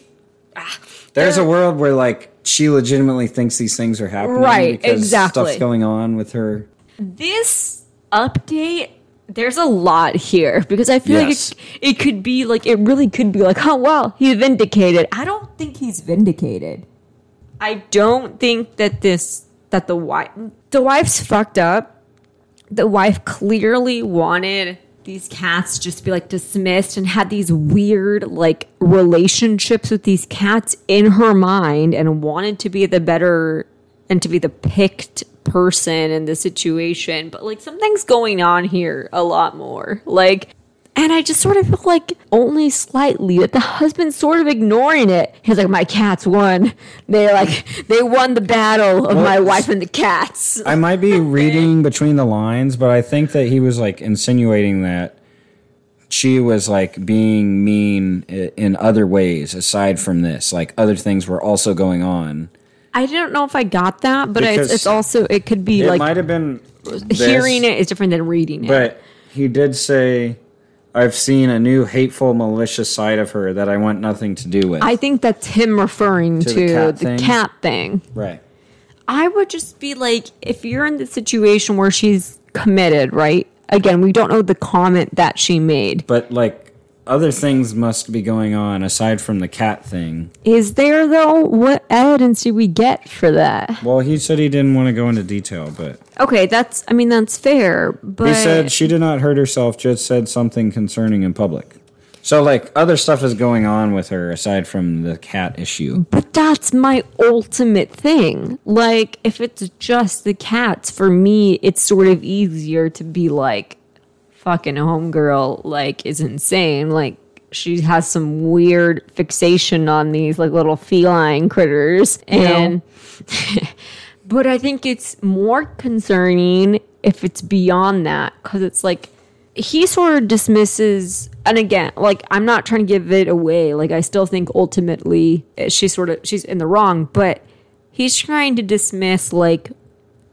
ah, There's a world where like she legitimately thinks these things are happening, Right, Because exactly. stuff's going on with her. this update there's a lot here because I feel Yes. like it, it could be like it really could be like oh wow he's vindicated. I don't think he's vindicated. I don't think that this that the wife the wife's fucked up. The wife clearly wanted these cats just be like dismissed and had these weird like relationships with these cats in her mind and wanted to be the better and to be the picked person in the situation. But like something's going on here a lot more. Like and I just sort of feel like only slightly that the husband's sort of ignoring it. He's like, my cats won. They like they won the battle of my wife and the cats. I might be reading between the lines, but I think that he was like insinuating that she was like being mean in other ways aside from this. Like other things were also going on. I don't know if I got that, but it's, it's also it could be like It like might have been this, hearing it is different than reading it. but he did say, "I've seen a new hateful, malicious side of her that I want nothing to do with." I think that's him referring to, the the, cat cat, thing? thing. right. I would just be like, if you're in the situation where she's committed, right? Again, we don't know the comment that she made. But like other things must be going on aside from the cat thing. Is there though? What evidence do we get for that? Well, he said he didn't want to go into detail, but Okay, that's. I mean, that's fair. But he said she did not hurt herself, just said something concerning in public. So like other stuff is going on with her aside from the cat issue. But that's my ultimate thing. Like, if it's just the cats, for me, it's sort of easier to be like, fucking homegirl, like, is insane. Like, she has some weird fixation on these, like, little feline critters. And, but I think it's more concerning if it's beyond that, because it's like, he sort of dismisses and again like i'm not trying to give it away like i still think ultimately eh, she's sort of she's in the wrong but he's trying to dismiss like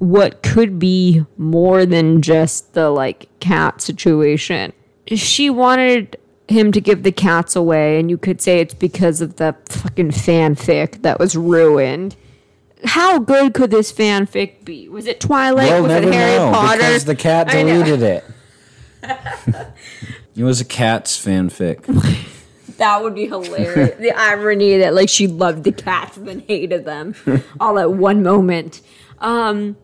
what could be more than just the like cat situation she wanted him to give the cats away and you could say it's because of the fucking fanfic that was ruined how good could this fanfic be was it twilight We'll was never it harry know potter because the cat deleted it. it was a cat's fanfic. That would be hilarious. the irony that like she loved the cats and then hated them all at one moment. Um,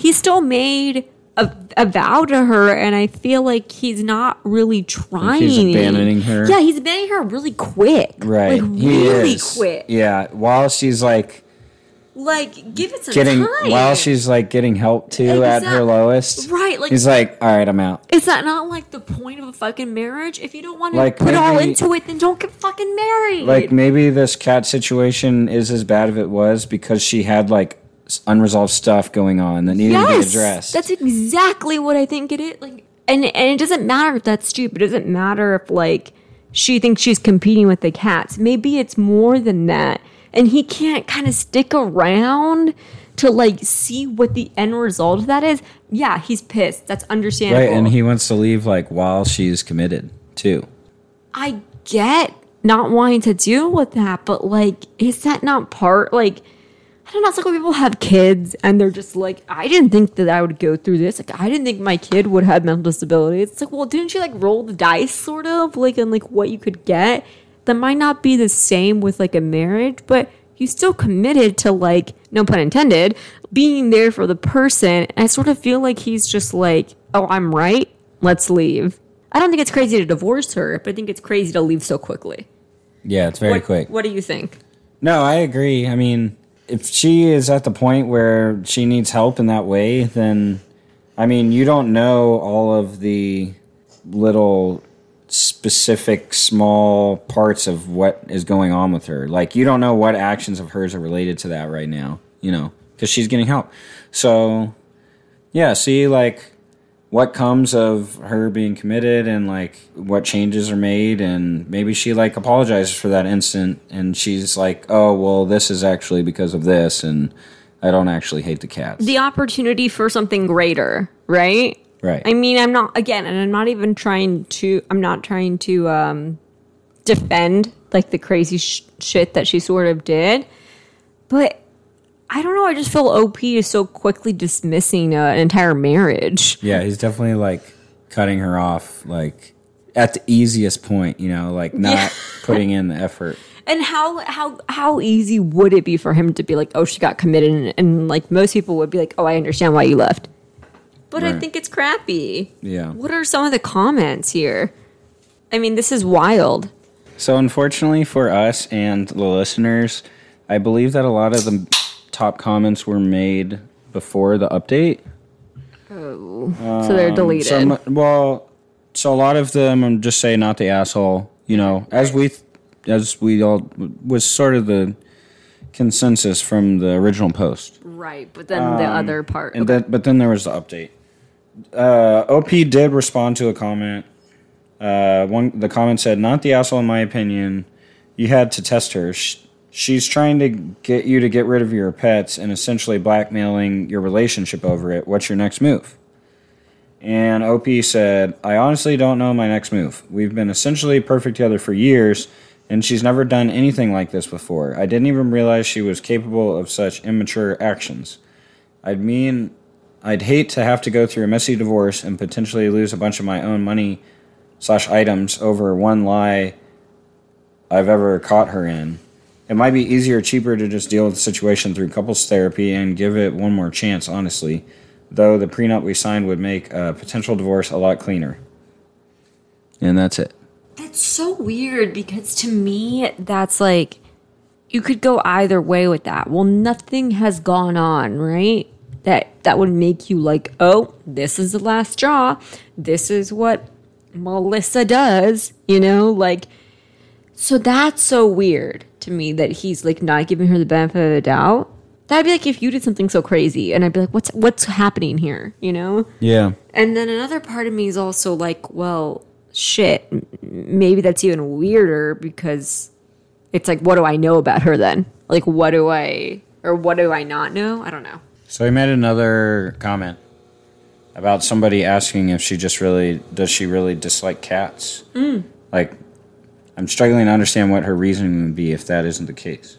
he still made a, a vow to her, and I feel like he's not really trying. he's abandoning her? Yeah, he's abandoning her really quick. Right. like he really is. quick. Yeah. While she's like Like give it some getting time. while she's like getting help too at her lowest. Right, like- he's like, All right, I'm out. Is that not like the point of a fucking marriage? If you don't want to Like, put all into it, then don't get fucking married. Like maybe this cat situation is as bad as it was because she had like unresolved stuff going on that needed to be addressed. That's exactly what I think it is. Like, and and it doesn't matter if that's stupid. It doesn't matter if like she thinks she's competing with the cats. Maybe it's more than that, and he can't kind of stick around to like see what the end result of that is. Yeah, he's pissed. That's understandable. right, and he wants to leave like while she's committed too. I get not wanting to deal with that, but like, is that not part like? I don't know. It's like when people have kids and they're just like, I didn't think that I would go through this. Like, I didn't think my kid would have mental disabilities. It's like, well, didn't you like roll the dice, sort of, like, and like what you could get? That might not be the same with like a marriage, but you still committed to like, no pun intended, being there for the person. And I sort of feel like he's just like, oh, I'm right. Let's leave. I don't think it's crazy to divorce her, but I think it's crazy to leave so quickly. Yeah, it's very what, quick. What do you think? No, I agree. I mean, if she is at the point where she needs help in that way, then I mean, you don't know all of the little specific small parts of what is going on with her. Like you don't know what actions of hers are related to that right now, you know, cuz she's getting help. So, yeah, see like what comes of her being committed and like what changes are made and maybe she like apologizes for that instant and she's like oh well this is actually because of this and i don't actually hate the cats the opportunity for something greater, right? right I mean, I'm not again, and I'm not even trying to. I'm not trying to um, defend like the crazy sh- shit that she sort of did, but I don't know. I just feel OP is so quickly dismissing uh, an entire marriage. yeah he's definitely like cutting her off like at the easiest point you know like not Yeah. putting in the effort And how how how easy would it be for him to be like, oh, she got committed, and, and like most people would be like, oh, I understand why you left. But I think it's crappy. yeah What are some of the comments here? I mean, this is wild. So, unfortunately for us and the listeners, I believe that a lot of the top comments were made before the update. so they're deleted. Some, well, so a lot of them, I'm just saying, not the asshole. You know, as we, as we all was sort of the consensus from the original post. right, but then the other part. And then, but then there was the update. Uh, OP did respond to a comment. Uh, one the comment said, "Not the asshole, in my opinion. You had to test her. Sh- she's trying to get you to get rid of your pets and essentially blackmailing your relationship over it. What's your next move?" And OP said, "I honestly don't know my next move. We've been essentially perfect together for years." And she's never done anything like this before. I didn't even realize she was capable of such immature actions. I'd mean I'd hate to have to go through a messy divorce and potentially lose a bunch of my own money slash items over one lie I've ever caught her in. It might be easier or cheaper to just deal with the situation through couples therapy and give it one more chance, honestly. Though the prenup we signed would make a potential divorce a lot cleaner. And that's it. That's so weird because to me, that's like you could go either way with that. Well, nothing has gone on, right? That that would make you like, oh, this is the last straw. This is what Melissa does, you know, like. So that's so weird to me that he's like not giving her the benefit of the doubt. That'd be like if you did something so crazy, and I'd be like, what's what's happening here, you know? Yeah. And then another part of me is also like, well, shit, maybe that's even weirder because it's like, what do I know about her then? Like, what do I, or what do I not know? I don't know. So he made another comment about somebody asking if she just really does she really dislike cats. Mm. Like, I'm struggling to understand what her reasoning would be if that isn't the case.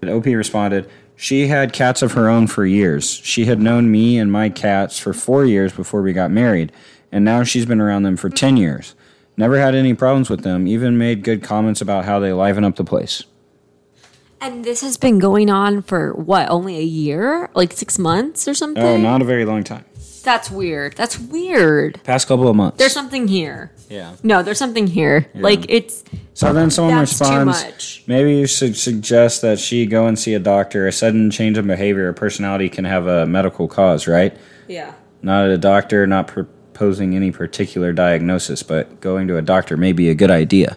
And OP responded, "She had cats of her own for years. She had known me and my cats for four years before we got married, and now she's been around them for ten years. Never had any problems with them. Even made good comments about how they liven up the place." And this has been going on for what, only a year? Like six months or oh, something? Oh, not a very long time. That's weird. That's weird. Past couple of months. There's something here. yeah. No, there's something here. Like, it's, So then someone That's too responds, much. maybe you should suggest that she go and see a doctor. A sudden change in behavior or personality can have a medical cause, right? yeah. Not a doctor, not proposing any particular diagnosis, but going to a doctor may be a good idea.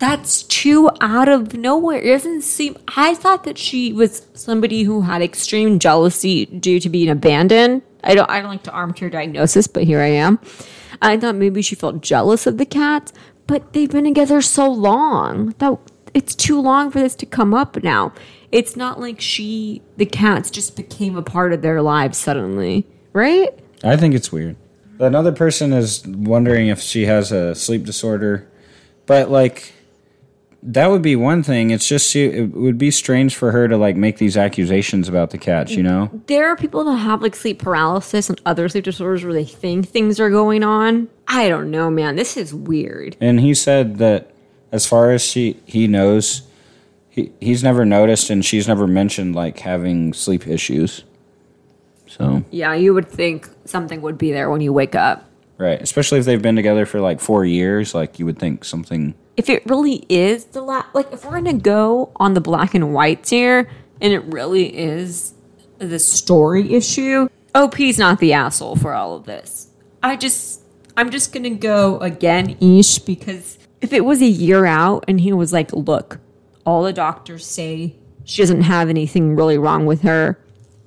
That's too out of nowhere. It doesn't seem. I thought that she was somebody who had extreme jealousy due to being abandoned. I don't. I don't like to armchair diagnosis, but here I am. I thought maybe she felt jealous of the cats, but they've been together so long that it's too long for this to come up now. It's not like she, the cats, just became a part of their lives suddenly, right? I think it's weird. Another person is wondering if she has a sleep disorder, but like that would be one thing. It's just it would be strange for her to like make these accusations about the cats, you know? there are people that have like sleep paralysis and other sleep disorders where they think things are going on. I don't know, man. This is weird. And he said that as far as she he knows, he he's never noticed and she's never mentioned like having sleep issues. So Yeah, you would think something would be there when you wake up. right, especially if they've been together for like four years, like you would think something. If it really is the la- like, if we're gonna go on the black and whites here, and it really is the story issue, OP's not the asshole for all of this. I just, I'm just gonna go again, ESH, because if it was a year out and he was like, look, all the doctors say she doesn't have anything really wrong with her.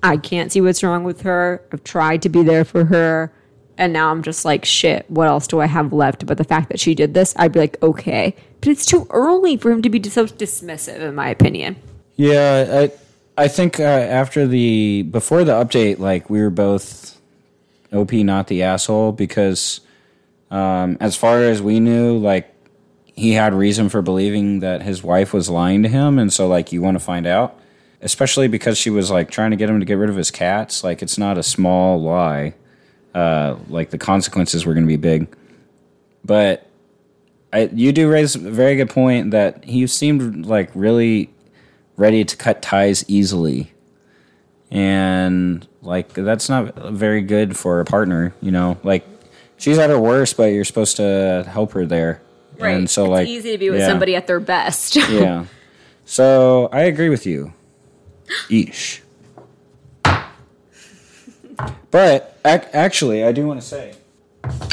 I can't see what's wrong with her. I've tried to be there for her. And now I'm just like, shit, what else do I have left? But the fact that she did this, I'd be like, okay. But it's too early for him to be so dismissive, in my opinion. Yeah, I I think uh, after the before the update, like we were both OP not the asshole because um, as far as we knew, like he had reason for believing that his wife was lying to him, and so like you want to find out, especially because she was like trying to get him to get rid of his cats. Like it's not a small lie. Uh, like the consequences were going to be big, but I, you do raise a very good point that he seemed like really ready to cut ties easily. And like that's not very good for a partner, you know. Like she's at her worst, but you're supposed to help her there. And so it's like easy to be with yeah, somebody at their best. yeah. So I agree with you. ESH. But ac- actually, I do want to say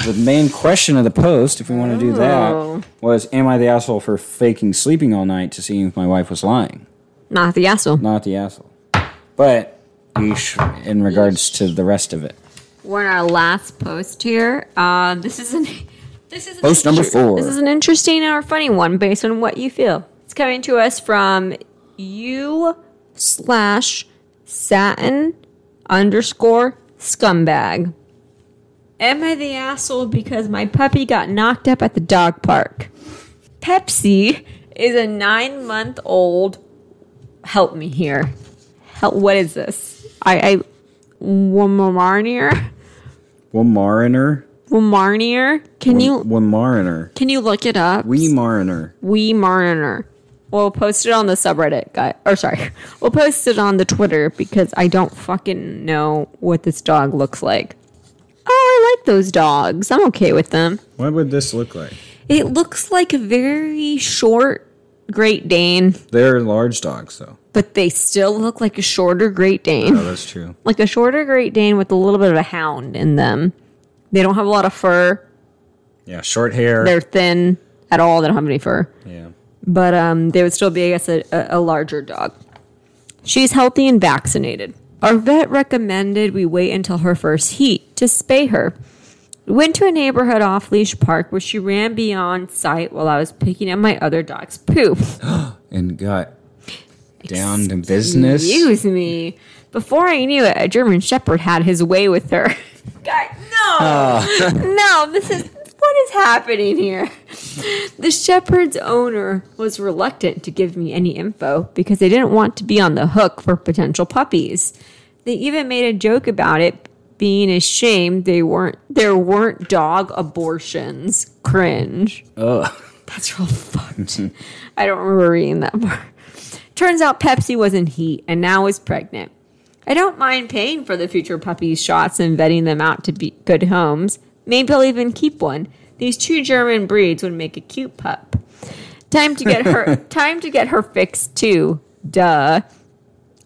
the main question of the post, if we want to do Oh. that, was Am I the asshole for faking sleeping all night to see if my wife was lying? Not the asshole. Not the asshole. But in regards to the rest of it. We're in our last post here. Uh, this is an this is an Post number four. This is an interesting or funny one based on what you feel. It's coming to us from you slash satin underscore scumbag. Am I the asshole because my puppy got knocked up at the dog park? Pepsi is a nine month old. Help me here. Help. What is this? I. I Weimaraner? One mariner. Weimaraner? Can you Weimaraner. can you look it up? We mariner. Weimaraner. We'll post it on the subreddit, guy. Or sorry, we'll post it on the Twitter because I don't fucking know what this dog looks like. Oh, I like those dogs. I'm okay with them. What would this look like? It looks like a very short Great Dane, They're large dogs, though. but they still look like a shorter Great Dane. Oh, that's true. Like a shorter Great Dane with a little bit of a hound in them. They don't have a lot of fur. Yeah, short hair. They're thin at all. They don't have any fur. yeah. But um, they would still be, I guess, a, a, larger dog. She's healthy and vaccinated. Our vet recommended we wait until her first heat to spay her. We went to a neighborhood off leash park where she ran beyond sight while I was picking up my other dog's poop. And got down to business. Excuse me. Before I knew it, a German Shepherd had his way with her. God, no, no, this is what is happening here. The Shepherd's owner was reluctant to give me any info because they didn't want to be on the hook for potential puppies. They even made a joke about it being a shame they weren't there weren't dog abortions. Cringe. Ugh. That's real fucked. I don't remember reading that part. Turns out Pepsi was in heat and now is pregnant. I don't mind paying for the future puppies' shots and vetting them out to be good homes. Maybe I'll even keep one. These two German breeds would make a cute pup. Time to get her time to get her fixed too. Duh.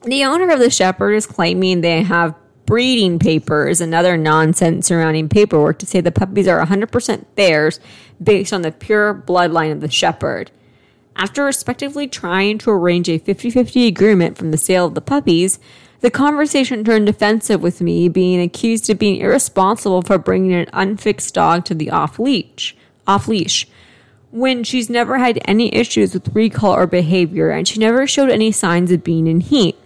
The owner of the shepherd is claiming they have breeding papers and other nonsense surrounding paperwork to say the puppies are 100% theirs based on the pure bloodline of the shepherd. After respectively trying to arrange a 50 50 agreement from the sale of the puppies, the conversation turned defensive with me being accused of being irresponsible for bringing an unfixed dog to the off leash. Off leash when she's never had any issues with recall or behavior and she never showed any signs of being in heat.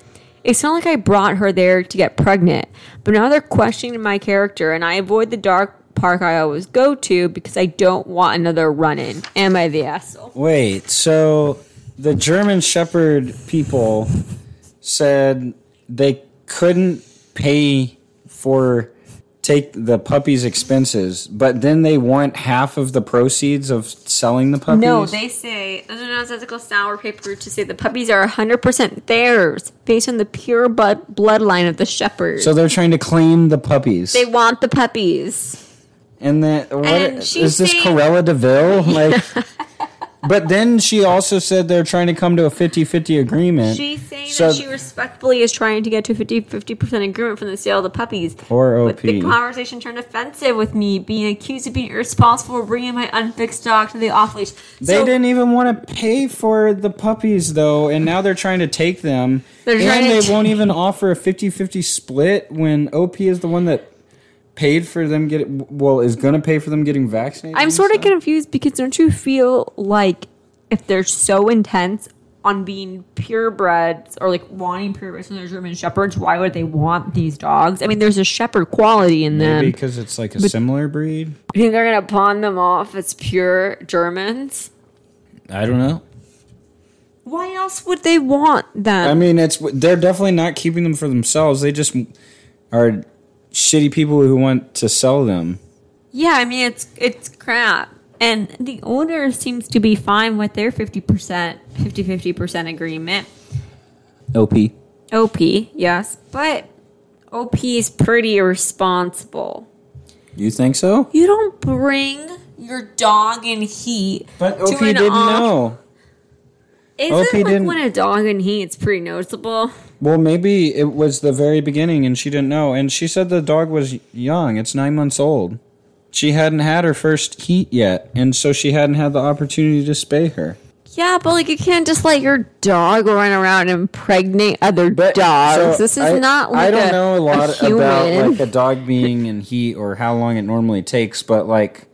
It's not like I brought her there to get pregnant, but now they're questioning my character and I avoid the dark park I always go to because I don't want another run in. Am I the asshole? Wait, so the German Shepherd people said they couldn't pay for take the puppy's expenses, but then they want half of the proceeds of selling the puppies. No, they say there's a nonsensical sour paper to say the puppies are 100% theirs based on the pure blood bloodline of the shepherd. so they're trying to claim the puppies. they want the puppies. and then what And is this Cruella de Vil? Like But then she also said they're trying to come to a 50-50 agreement. She's saying So- that she respectfully is trying to get to a 50 50% agreement from the sale of the puppies. Poor But the conversation turned offensive with me being accused of being irresponsible for bringing my unfixed dog to the off leash. They didn't even want to pay for the puppies though, and now they're trying to take them. They're trying and they won't even offer a 50-50 split when OP is the one that paid for them getting well is going to pay for them getting vaccinated. I'm sort of confused because don't you feel like if they're so intense on being purebreds or like wanting purebreds from their German shepherds, why would they want these dogs? I mean, there's a shepherd quality in them. maybe because it's like a similar breed. You think they're gonna pawn them off as pure Germans? I don't know. Why else would they want them? I mean, it's they're definitely not keeping them for themselves. They just are shitty people who want to sell them. yeah, I mean it's it's crap. And the owner seems to be fine with their 50%, 50-50% agreement. OP. OP, yes, but OP is pretty irresponsible. You think so? You don't bring your dog in heat. But to OP an didn't off- know. Isn't OP like didn't- when a dog in heat, it's pretty noticeable. Well, maybe it was the very beginning and she didn't know. And she said the dog was young. It's nine months old. She hadn't had her first heat yet, and so she hadn't had the opportunity to spay her. Yeah, but like you can't just let your dog run around and impregnate other dogs. so this is I- not like I don't a, know a lot human. about like a dog being in heat or how long it normally takes, but like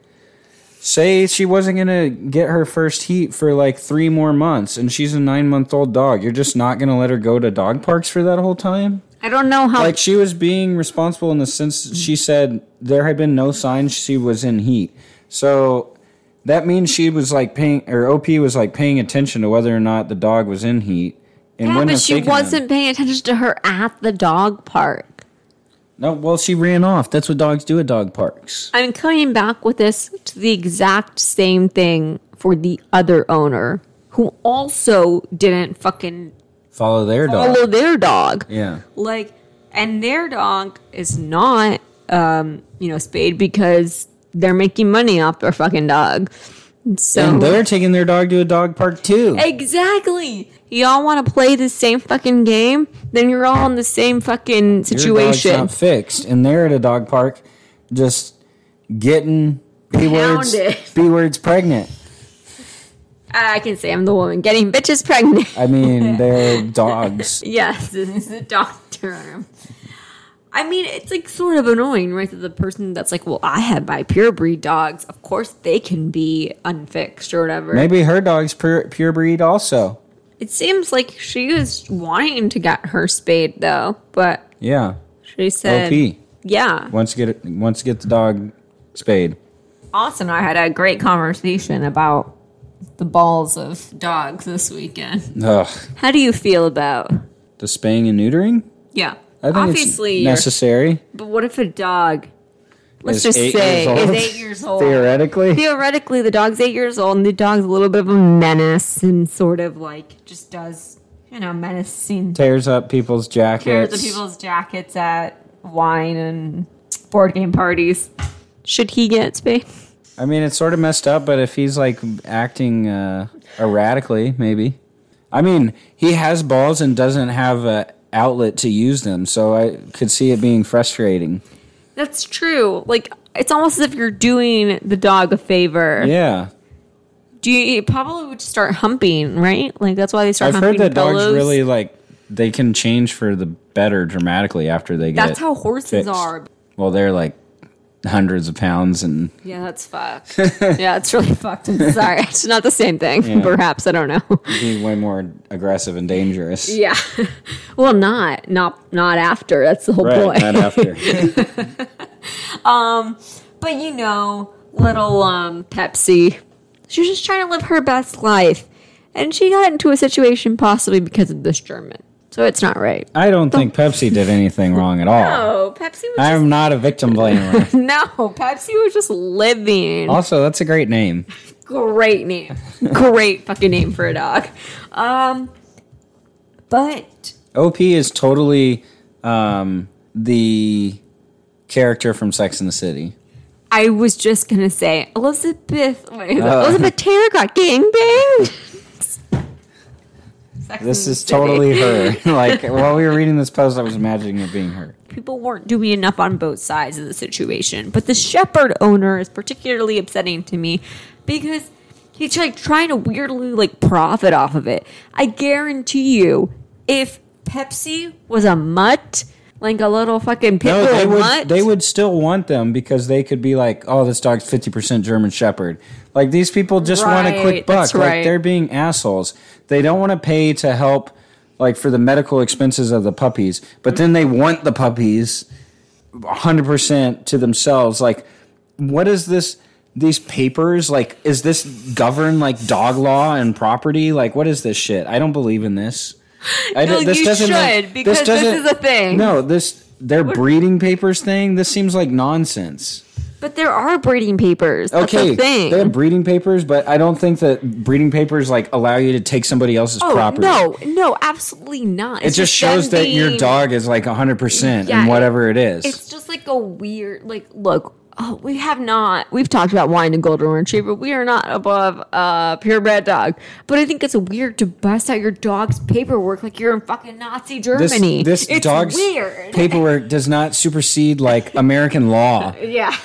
say she wasn't gonna get her first heat for like three more months and she's a nine month old dog. You're just not gonna let her go to dog parks for that whole time? I don't know how. like she was being responsible in the sense that she said there had been no signs she was in heat. So that means she was like paying or OP was like paying attention to whether or not the dog was in heat. And yeah, but she wasn't paying attention to her at the dog park. No, well she ran off. That's what dogs do at dog parks. I'm coming back with this to the exact same thing for the other owner who also didn't fucking Follow their dog. follow their dog. Yeah. Like, and their dog is not, um, you know, spayed because they're making money off their fucking dog. So And they're taking their dog to a dog park too. exactly, y'all want to play the same fucking game? Then you're all in the same fucking Your dog's situation. not fixed, and they're at a dog park, just getting b words, b words pregnant. I can say I'm the woman getting bitches pregnant. I mean, they're dogs. yes, this is a dog term. I mean, it's like sort of annoying, right? That the person that's like, well, I have my pure breed dogs. Of course, they can be unfixed or whatever. Maybe her dog's pure, pure breed also. It seems like she was wanting to get her spayed though, but Yeah. she said, OP. "Yeah." Wants to get it, wants to get the dog spayed. Austin and I had a great conversation about the balls of dogs this weekend. Ugh. How do you feel about? The spaying and neutering? Yeah, I think obviously, it's necessary. but what if a dog? Let's just eight say years is eight years old. Theoretically. Theoretically, the dog's eight years old, and the dog's a little bit of a menace, and sort of like just does you know menacing Tears up people's jackets. tears of people's jackets at wine and board game parties. Should he get spayed? I mean, it's sort of messed up, but if he's like acting uh, erratically, maybe. I mean, he has balls and doesn't have a outlet to use them, so I could see it being frustrating. That's true. Like it's almost as if you're doing the dog a favor. Yeah, Do you, probably would start humping, right? Like that's why they start I've humping heard that dogs really like they can change for the better dramatically after they get. That's how horses fixed. are. Well, they're like hundreds of pounds, and Yeah, that's fucked. yeah, it's really fucked. I'm sorry. It's not the same thing. Yeah. Perhaps I don't know. be way more aggressive and dangerous. yeah. well, not not not after. That's the whole Right, point. not after. Um but you know, little um Pepsi, she was just trying to live her best life, and she got into a situation possibly because of this German. So it's not right. I don't think Pepsi did anything wrong at all. No, Pepsi was I'm not a victim blamer. no. Pepsi was just living. also, that's a great name. Great name. Great fucking name for a dog. Um, but OP is totally um, the character from Sex in the City. I was just gonna say Elizabeth. Wait, Uh. Elizabeth Taylor got gangbanged. Sex This is City. totally her. like while we were reading this post, I was imagining it being her. people weren't doing enough on both sides of the situation. But the shepherd owner is particularly upsetting to me because he's like trying to weirdly like profit off of it. I guarantee you, if Pepsi was a mutt, like a little fucking pit No, bull they would. They would still want them because they could be like, "Oh, this dog's fifty percent German Shepherd." Like these people just want a quick buck. Like right. they're being assholes. They don't want to pay to help, like for the medical expenses of the puppies, but then they want the puppies, hundred percent to themselves. Like, what is this? These papers, like, is this govern like dog law and property? Like, what is this shit? I don't believe in this. I No, this you doesn't should, make- because this doesn't- is a thing. No, this their breeding papers thing. This seems like nonsense. but there are breeding papers. That's Okay, a thing. they have breeding papers, but I don't think that breeding papers like allow you to take somebody else's oh property. no, no, absolutely not. It It's just shows that your dog is like 100% and in whatever it is. It's just like a weird, like, look, oh, we have not, we've talked about wine and golden retriever. But we are not above a purebred dog. But I think it's weird to bust out your dog's paperwork like you're in fucking Nazi this Germany. this it's dog's weird. paperwork does not supersede like American law. yeah.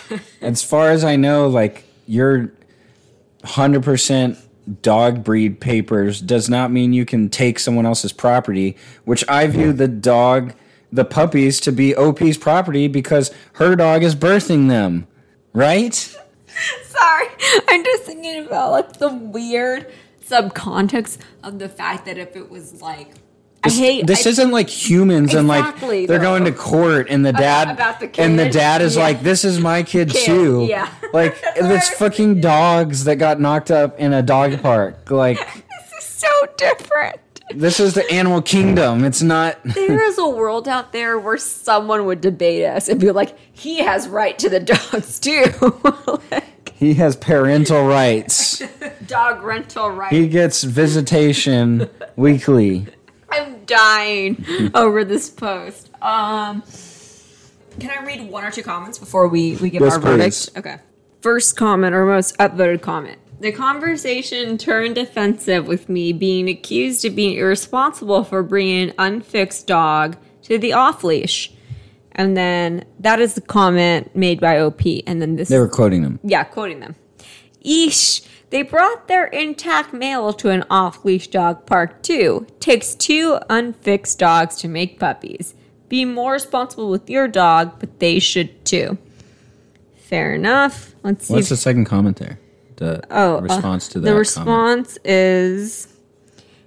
As far as I know, like your 100% dog breed papers does not mean you can take someone else's property, which I view the dog, the puppies, to be OP's property because her dog is birthing them. Right? Sorry. I'm just thinking about like the weird subcontext of the fact that if it was like, I hate this I- isn't like humans and like they're though. going to court and the dad about the and the dad is Yeah. like this is my kid, Kid, too yeah. like it's fucking dogs that got knocked up in a dog park like this is so different. This is the animal kingdom it's not there is a world out there where someone would debate us and be like, he has right to the dogs too. like, he has parental rights dog rental rights. he gets visitation weekly I'm dying over this post. Um, can I read one or two comments before we, we give Yes, our please. verdict? Okay. First comment or most upvoted comment. The conversation turned offensive with me being accused of being irresponsible for bringing an unfixed dog to the off leash. And then that is the comment made by OP. And then this they were quoting them yeah, quoting them. ESH, they brought their intact male to an off leash dog park too. Takes two unfixed dogs to make puppies. Be more responsible with your dog, but they should too. Fair enough. Let's see. what's if- the second comment there the oh, uh, response to that The comment. response is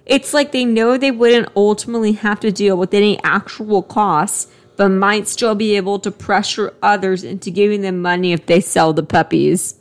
it's like they know they wouldn't ultimately have to deal with any actual costs, but might still be able to pressure others into giving them money if they sell the puppies.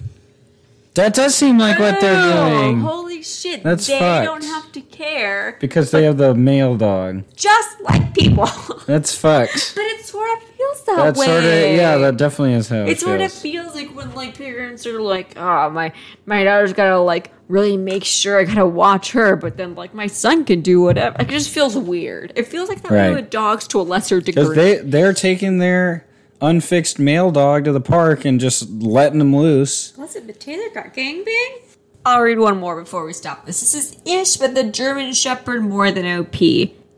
that does seem like what they're doing Holy shit. That's they fucked. don't have to care. because they have the male dog Just like people. that's fucked but it sort of feels that That's way. sort of yeah. That definitely is how it, it sort of feels. like when like parents are like, oh my my daughter's gotta like really make sure I gotta watch her, but then like my son can do whatever. It just feels weird. It feels like that Right. with dogs to a lesser Because degree. they they're taking their unfixed male dog to the park and just letting them loose. Listen, but Taylor got gangbang. I'll read one more before we stop this. This is ESH, but the German Shepherd more than OP.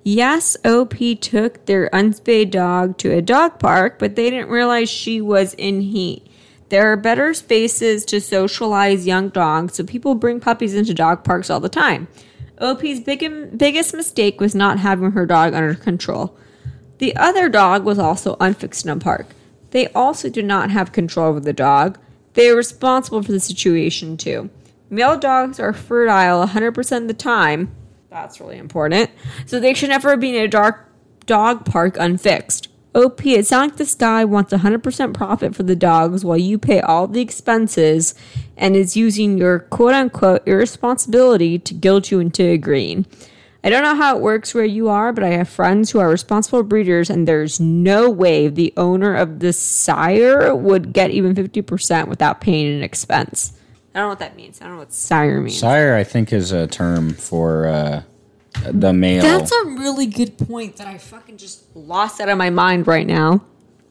Yes, OP took their unspayed dog to a dog park, but they didn't realize she was in heat. There are better spaces to socialize young dogs, so people bring puppies into dog parks all the time. OP's big, biggest mistake was not having her dog under control. The other dog was also unfixed in a park. They also did not have control over the dog. They are responsible for the situation too. Male dogs are fertile 100% of the time. That's really important. So they should never be in a dark dog park unfixed. OP, it sounds like this guy wants 100% profit for the dogs while you pay all the expenses and is using your quote unquote irresponsibility to guilt you into agreeing. I don't know how it works where you are, but I have friends who are responsible breeders, and there's no way the owner of the sire would get even 50% without paying an expense. I don't know what that means. I don't know what sire means. Sire, I think, is a term for uh, the male. That's a really good point that I fucking just lost out of my mind right now.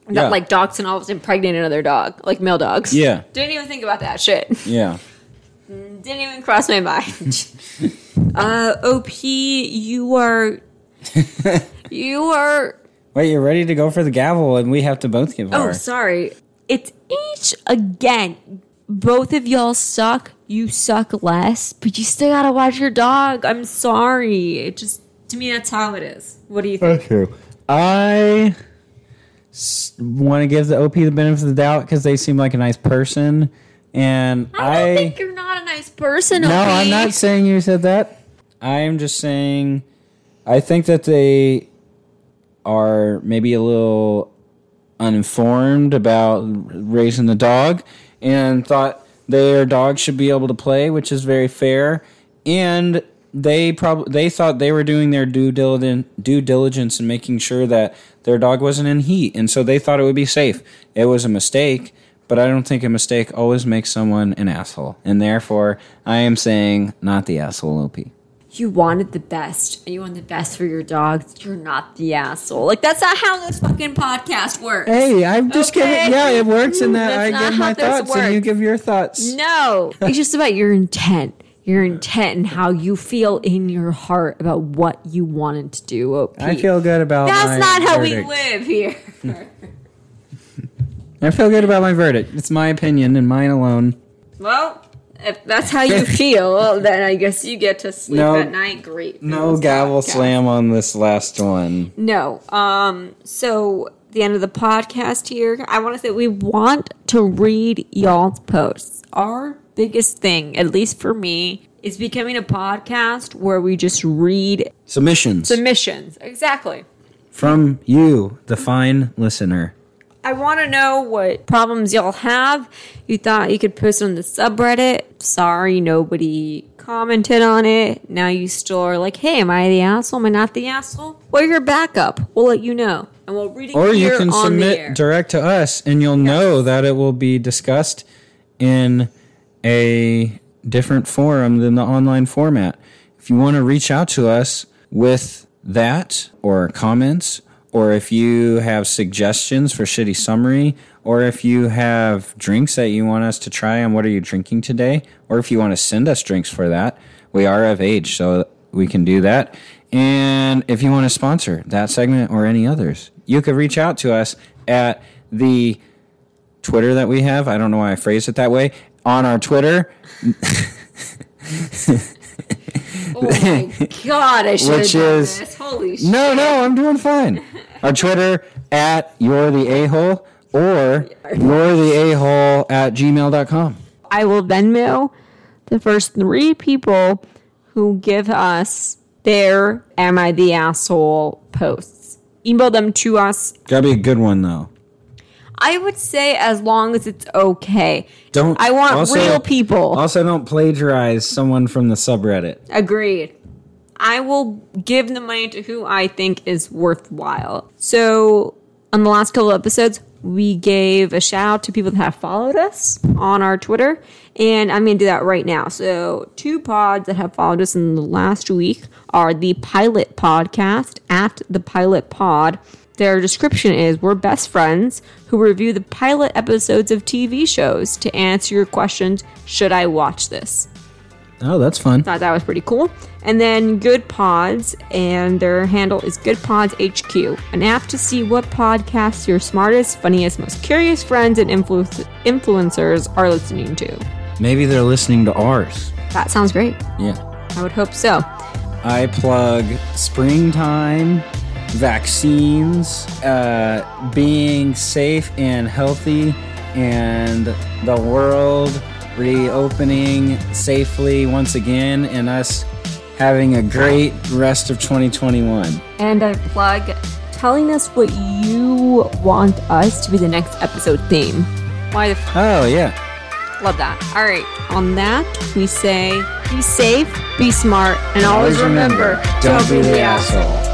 That Yeah. like dogs can always impregnate another dog, like male dogs. Yeah. Didn't even think about that shit. yeah. Didn't even cross my mind. uh, OP, you are, you are. Wait, you're ready to go for the gavel, and we have to both give Oh, our. sorry. It's ESH again. Both of y'all suck. You suck less, but you still gotta watch your dog. I'm sorry. It just to me that's how it is. What do you think? true. I want to give the OP the benefit of the doubt because they seem like a nice person. And I don't I, think you're not a nice person. no, OP. I'm not saying you said that. I'm just saying I think that they are maybe a little uninformed about raising the dog and thought their dog should be able to play, which is very fair. And they probably they thought they were doing their due diligence due diligence and making sure that their dog wasn't in heat, and so they thought it would be safe. It was a mistake, but I don't think a mistake always makes someone an asshole, and therefore I am saying not the asshole OP. You wanted the best, and you want the best for your dog. You're not the asshole. Like that's not how this fucking podcast works. Hey, I'm just Okay. kidding. Yeah, it works in that That's I give my thoughts and you give your thoughts. No, it's just about your intent. Your intent and how you feel in your heart about what you wanted to do. OP. I feel good about that's not how verdict. we live here. I feel good about my verdict. It's my opinion and mine alone. well, if that's how you feel, then I guess you get to sleep No. at night. Great. No gavel podcast. slam on this last one. No. Um. So the end of the podcast here. I want to say we want to read y'all's posts. Our biggest thing, at least for me, is becoming a podcast where we just read Submissions submissions. Exactly. from you, the fine listener. I want to know what problems y'all have. You thought you could post on the subreddit. Sorry, nobody commented on it. Now you still are like, hey, am I the asshole? Am I not the asshole? Well, your backup. We'll let you know. And we'll read it Or you can submit direct to us and you'll know that it will be discussed in a different forum than the online format. If you want to reach out to us with that or comments, or if you have suggestions for shitty summary, or if you have drinks that you want us to try on what are you drinking today, or if you want to send us drinks for that, we are of age, so we can do that. And if you want to sponsor that segment or any others, you could reach out to us at the Twitter that we have. I don't know why I phrased it that way. On our Twitter, Oh my god, I should have Which done is- this. Holy shit. no, no, I'm doing fine. Our Twitter at you're the a hole or you're the a hole at gmail.com. I will Venmo the first three people who give us their Am I the Asshole posts. Email them to us. Gotta be a good one though. I would say as long as it's okay. Don't I want also- real people. Also, don't plagiarize someone from the subreddit. Agreed. I will give the money to who I think is worthwhile. So, on the last couple episodes, we gave a shout out to people that have followed us on our Twitter, and I'm going to do that right now. So, two pods that have followed us in the last week are the Pilot Podcast at the Pilot Pod. Their description is We're best friends who review the pilot episodes of TV shows to answer your questions Should I watch this? Oh, that's fun. Thought that was pretty cool. And then Goodpods, and their handle is Goodpods HQ, an app to see what podcasts your smartest, funniest, most curious friends and influ- influencers are listening to. Maybe they're listening to ours. That sounds great. Yeah. I would hope so. I plug springtime, vaccines, uh, being safe and healthy, and the world reopening safely once again, and us having a great rest of 2021. And I plug telling us what you want us to be the next episode theme. Why the f- Oh, yeah. love that. All right. On that, we say be safe, be smart, and always, remember, don't be the asshole.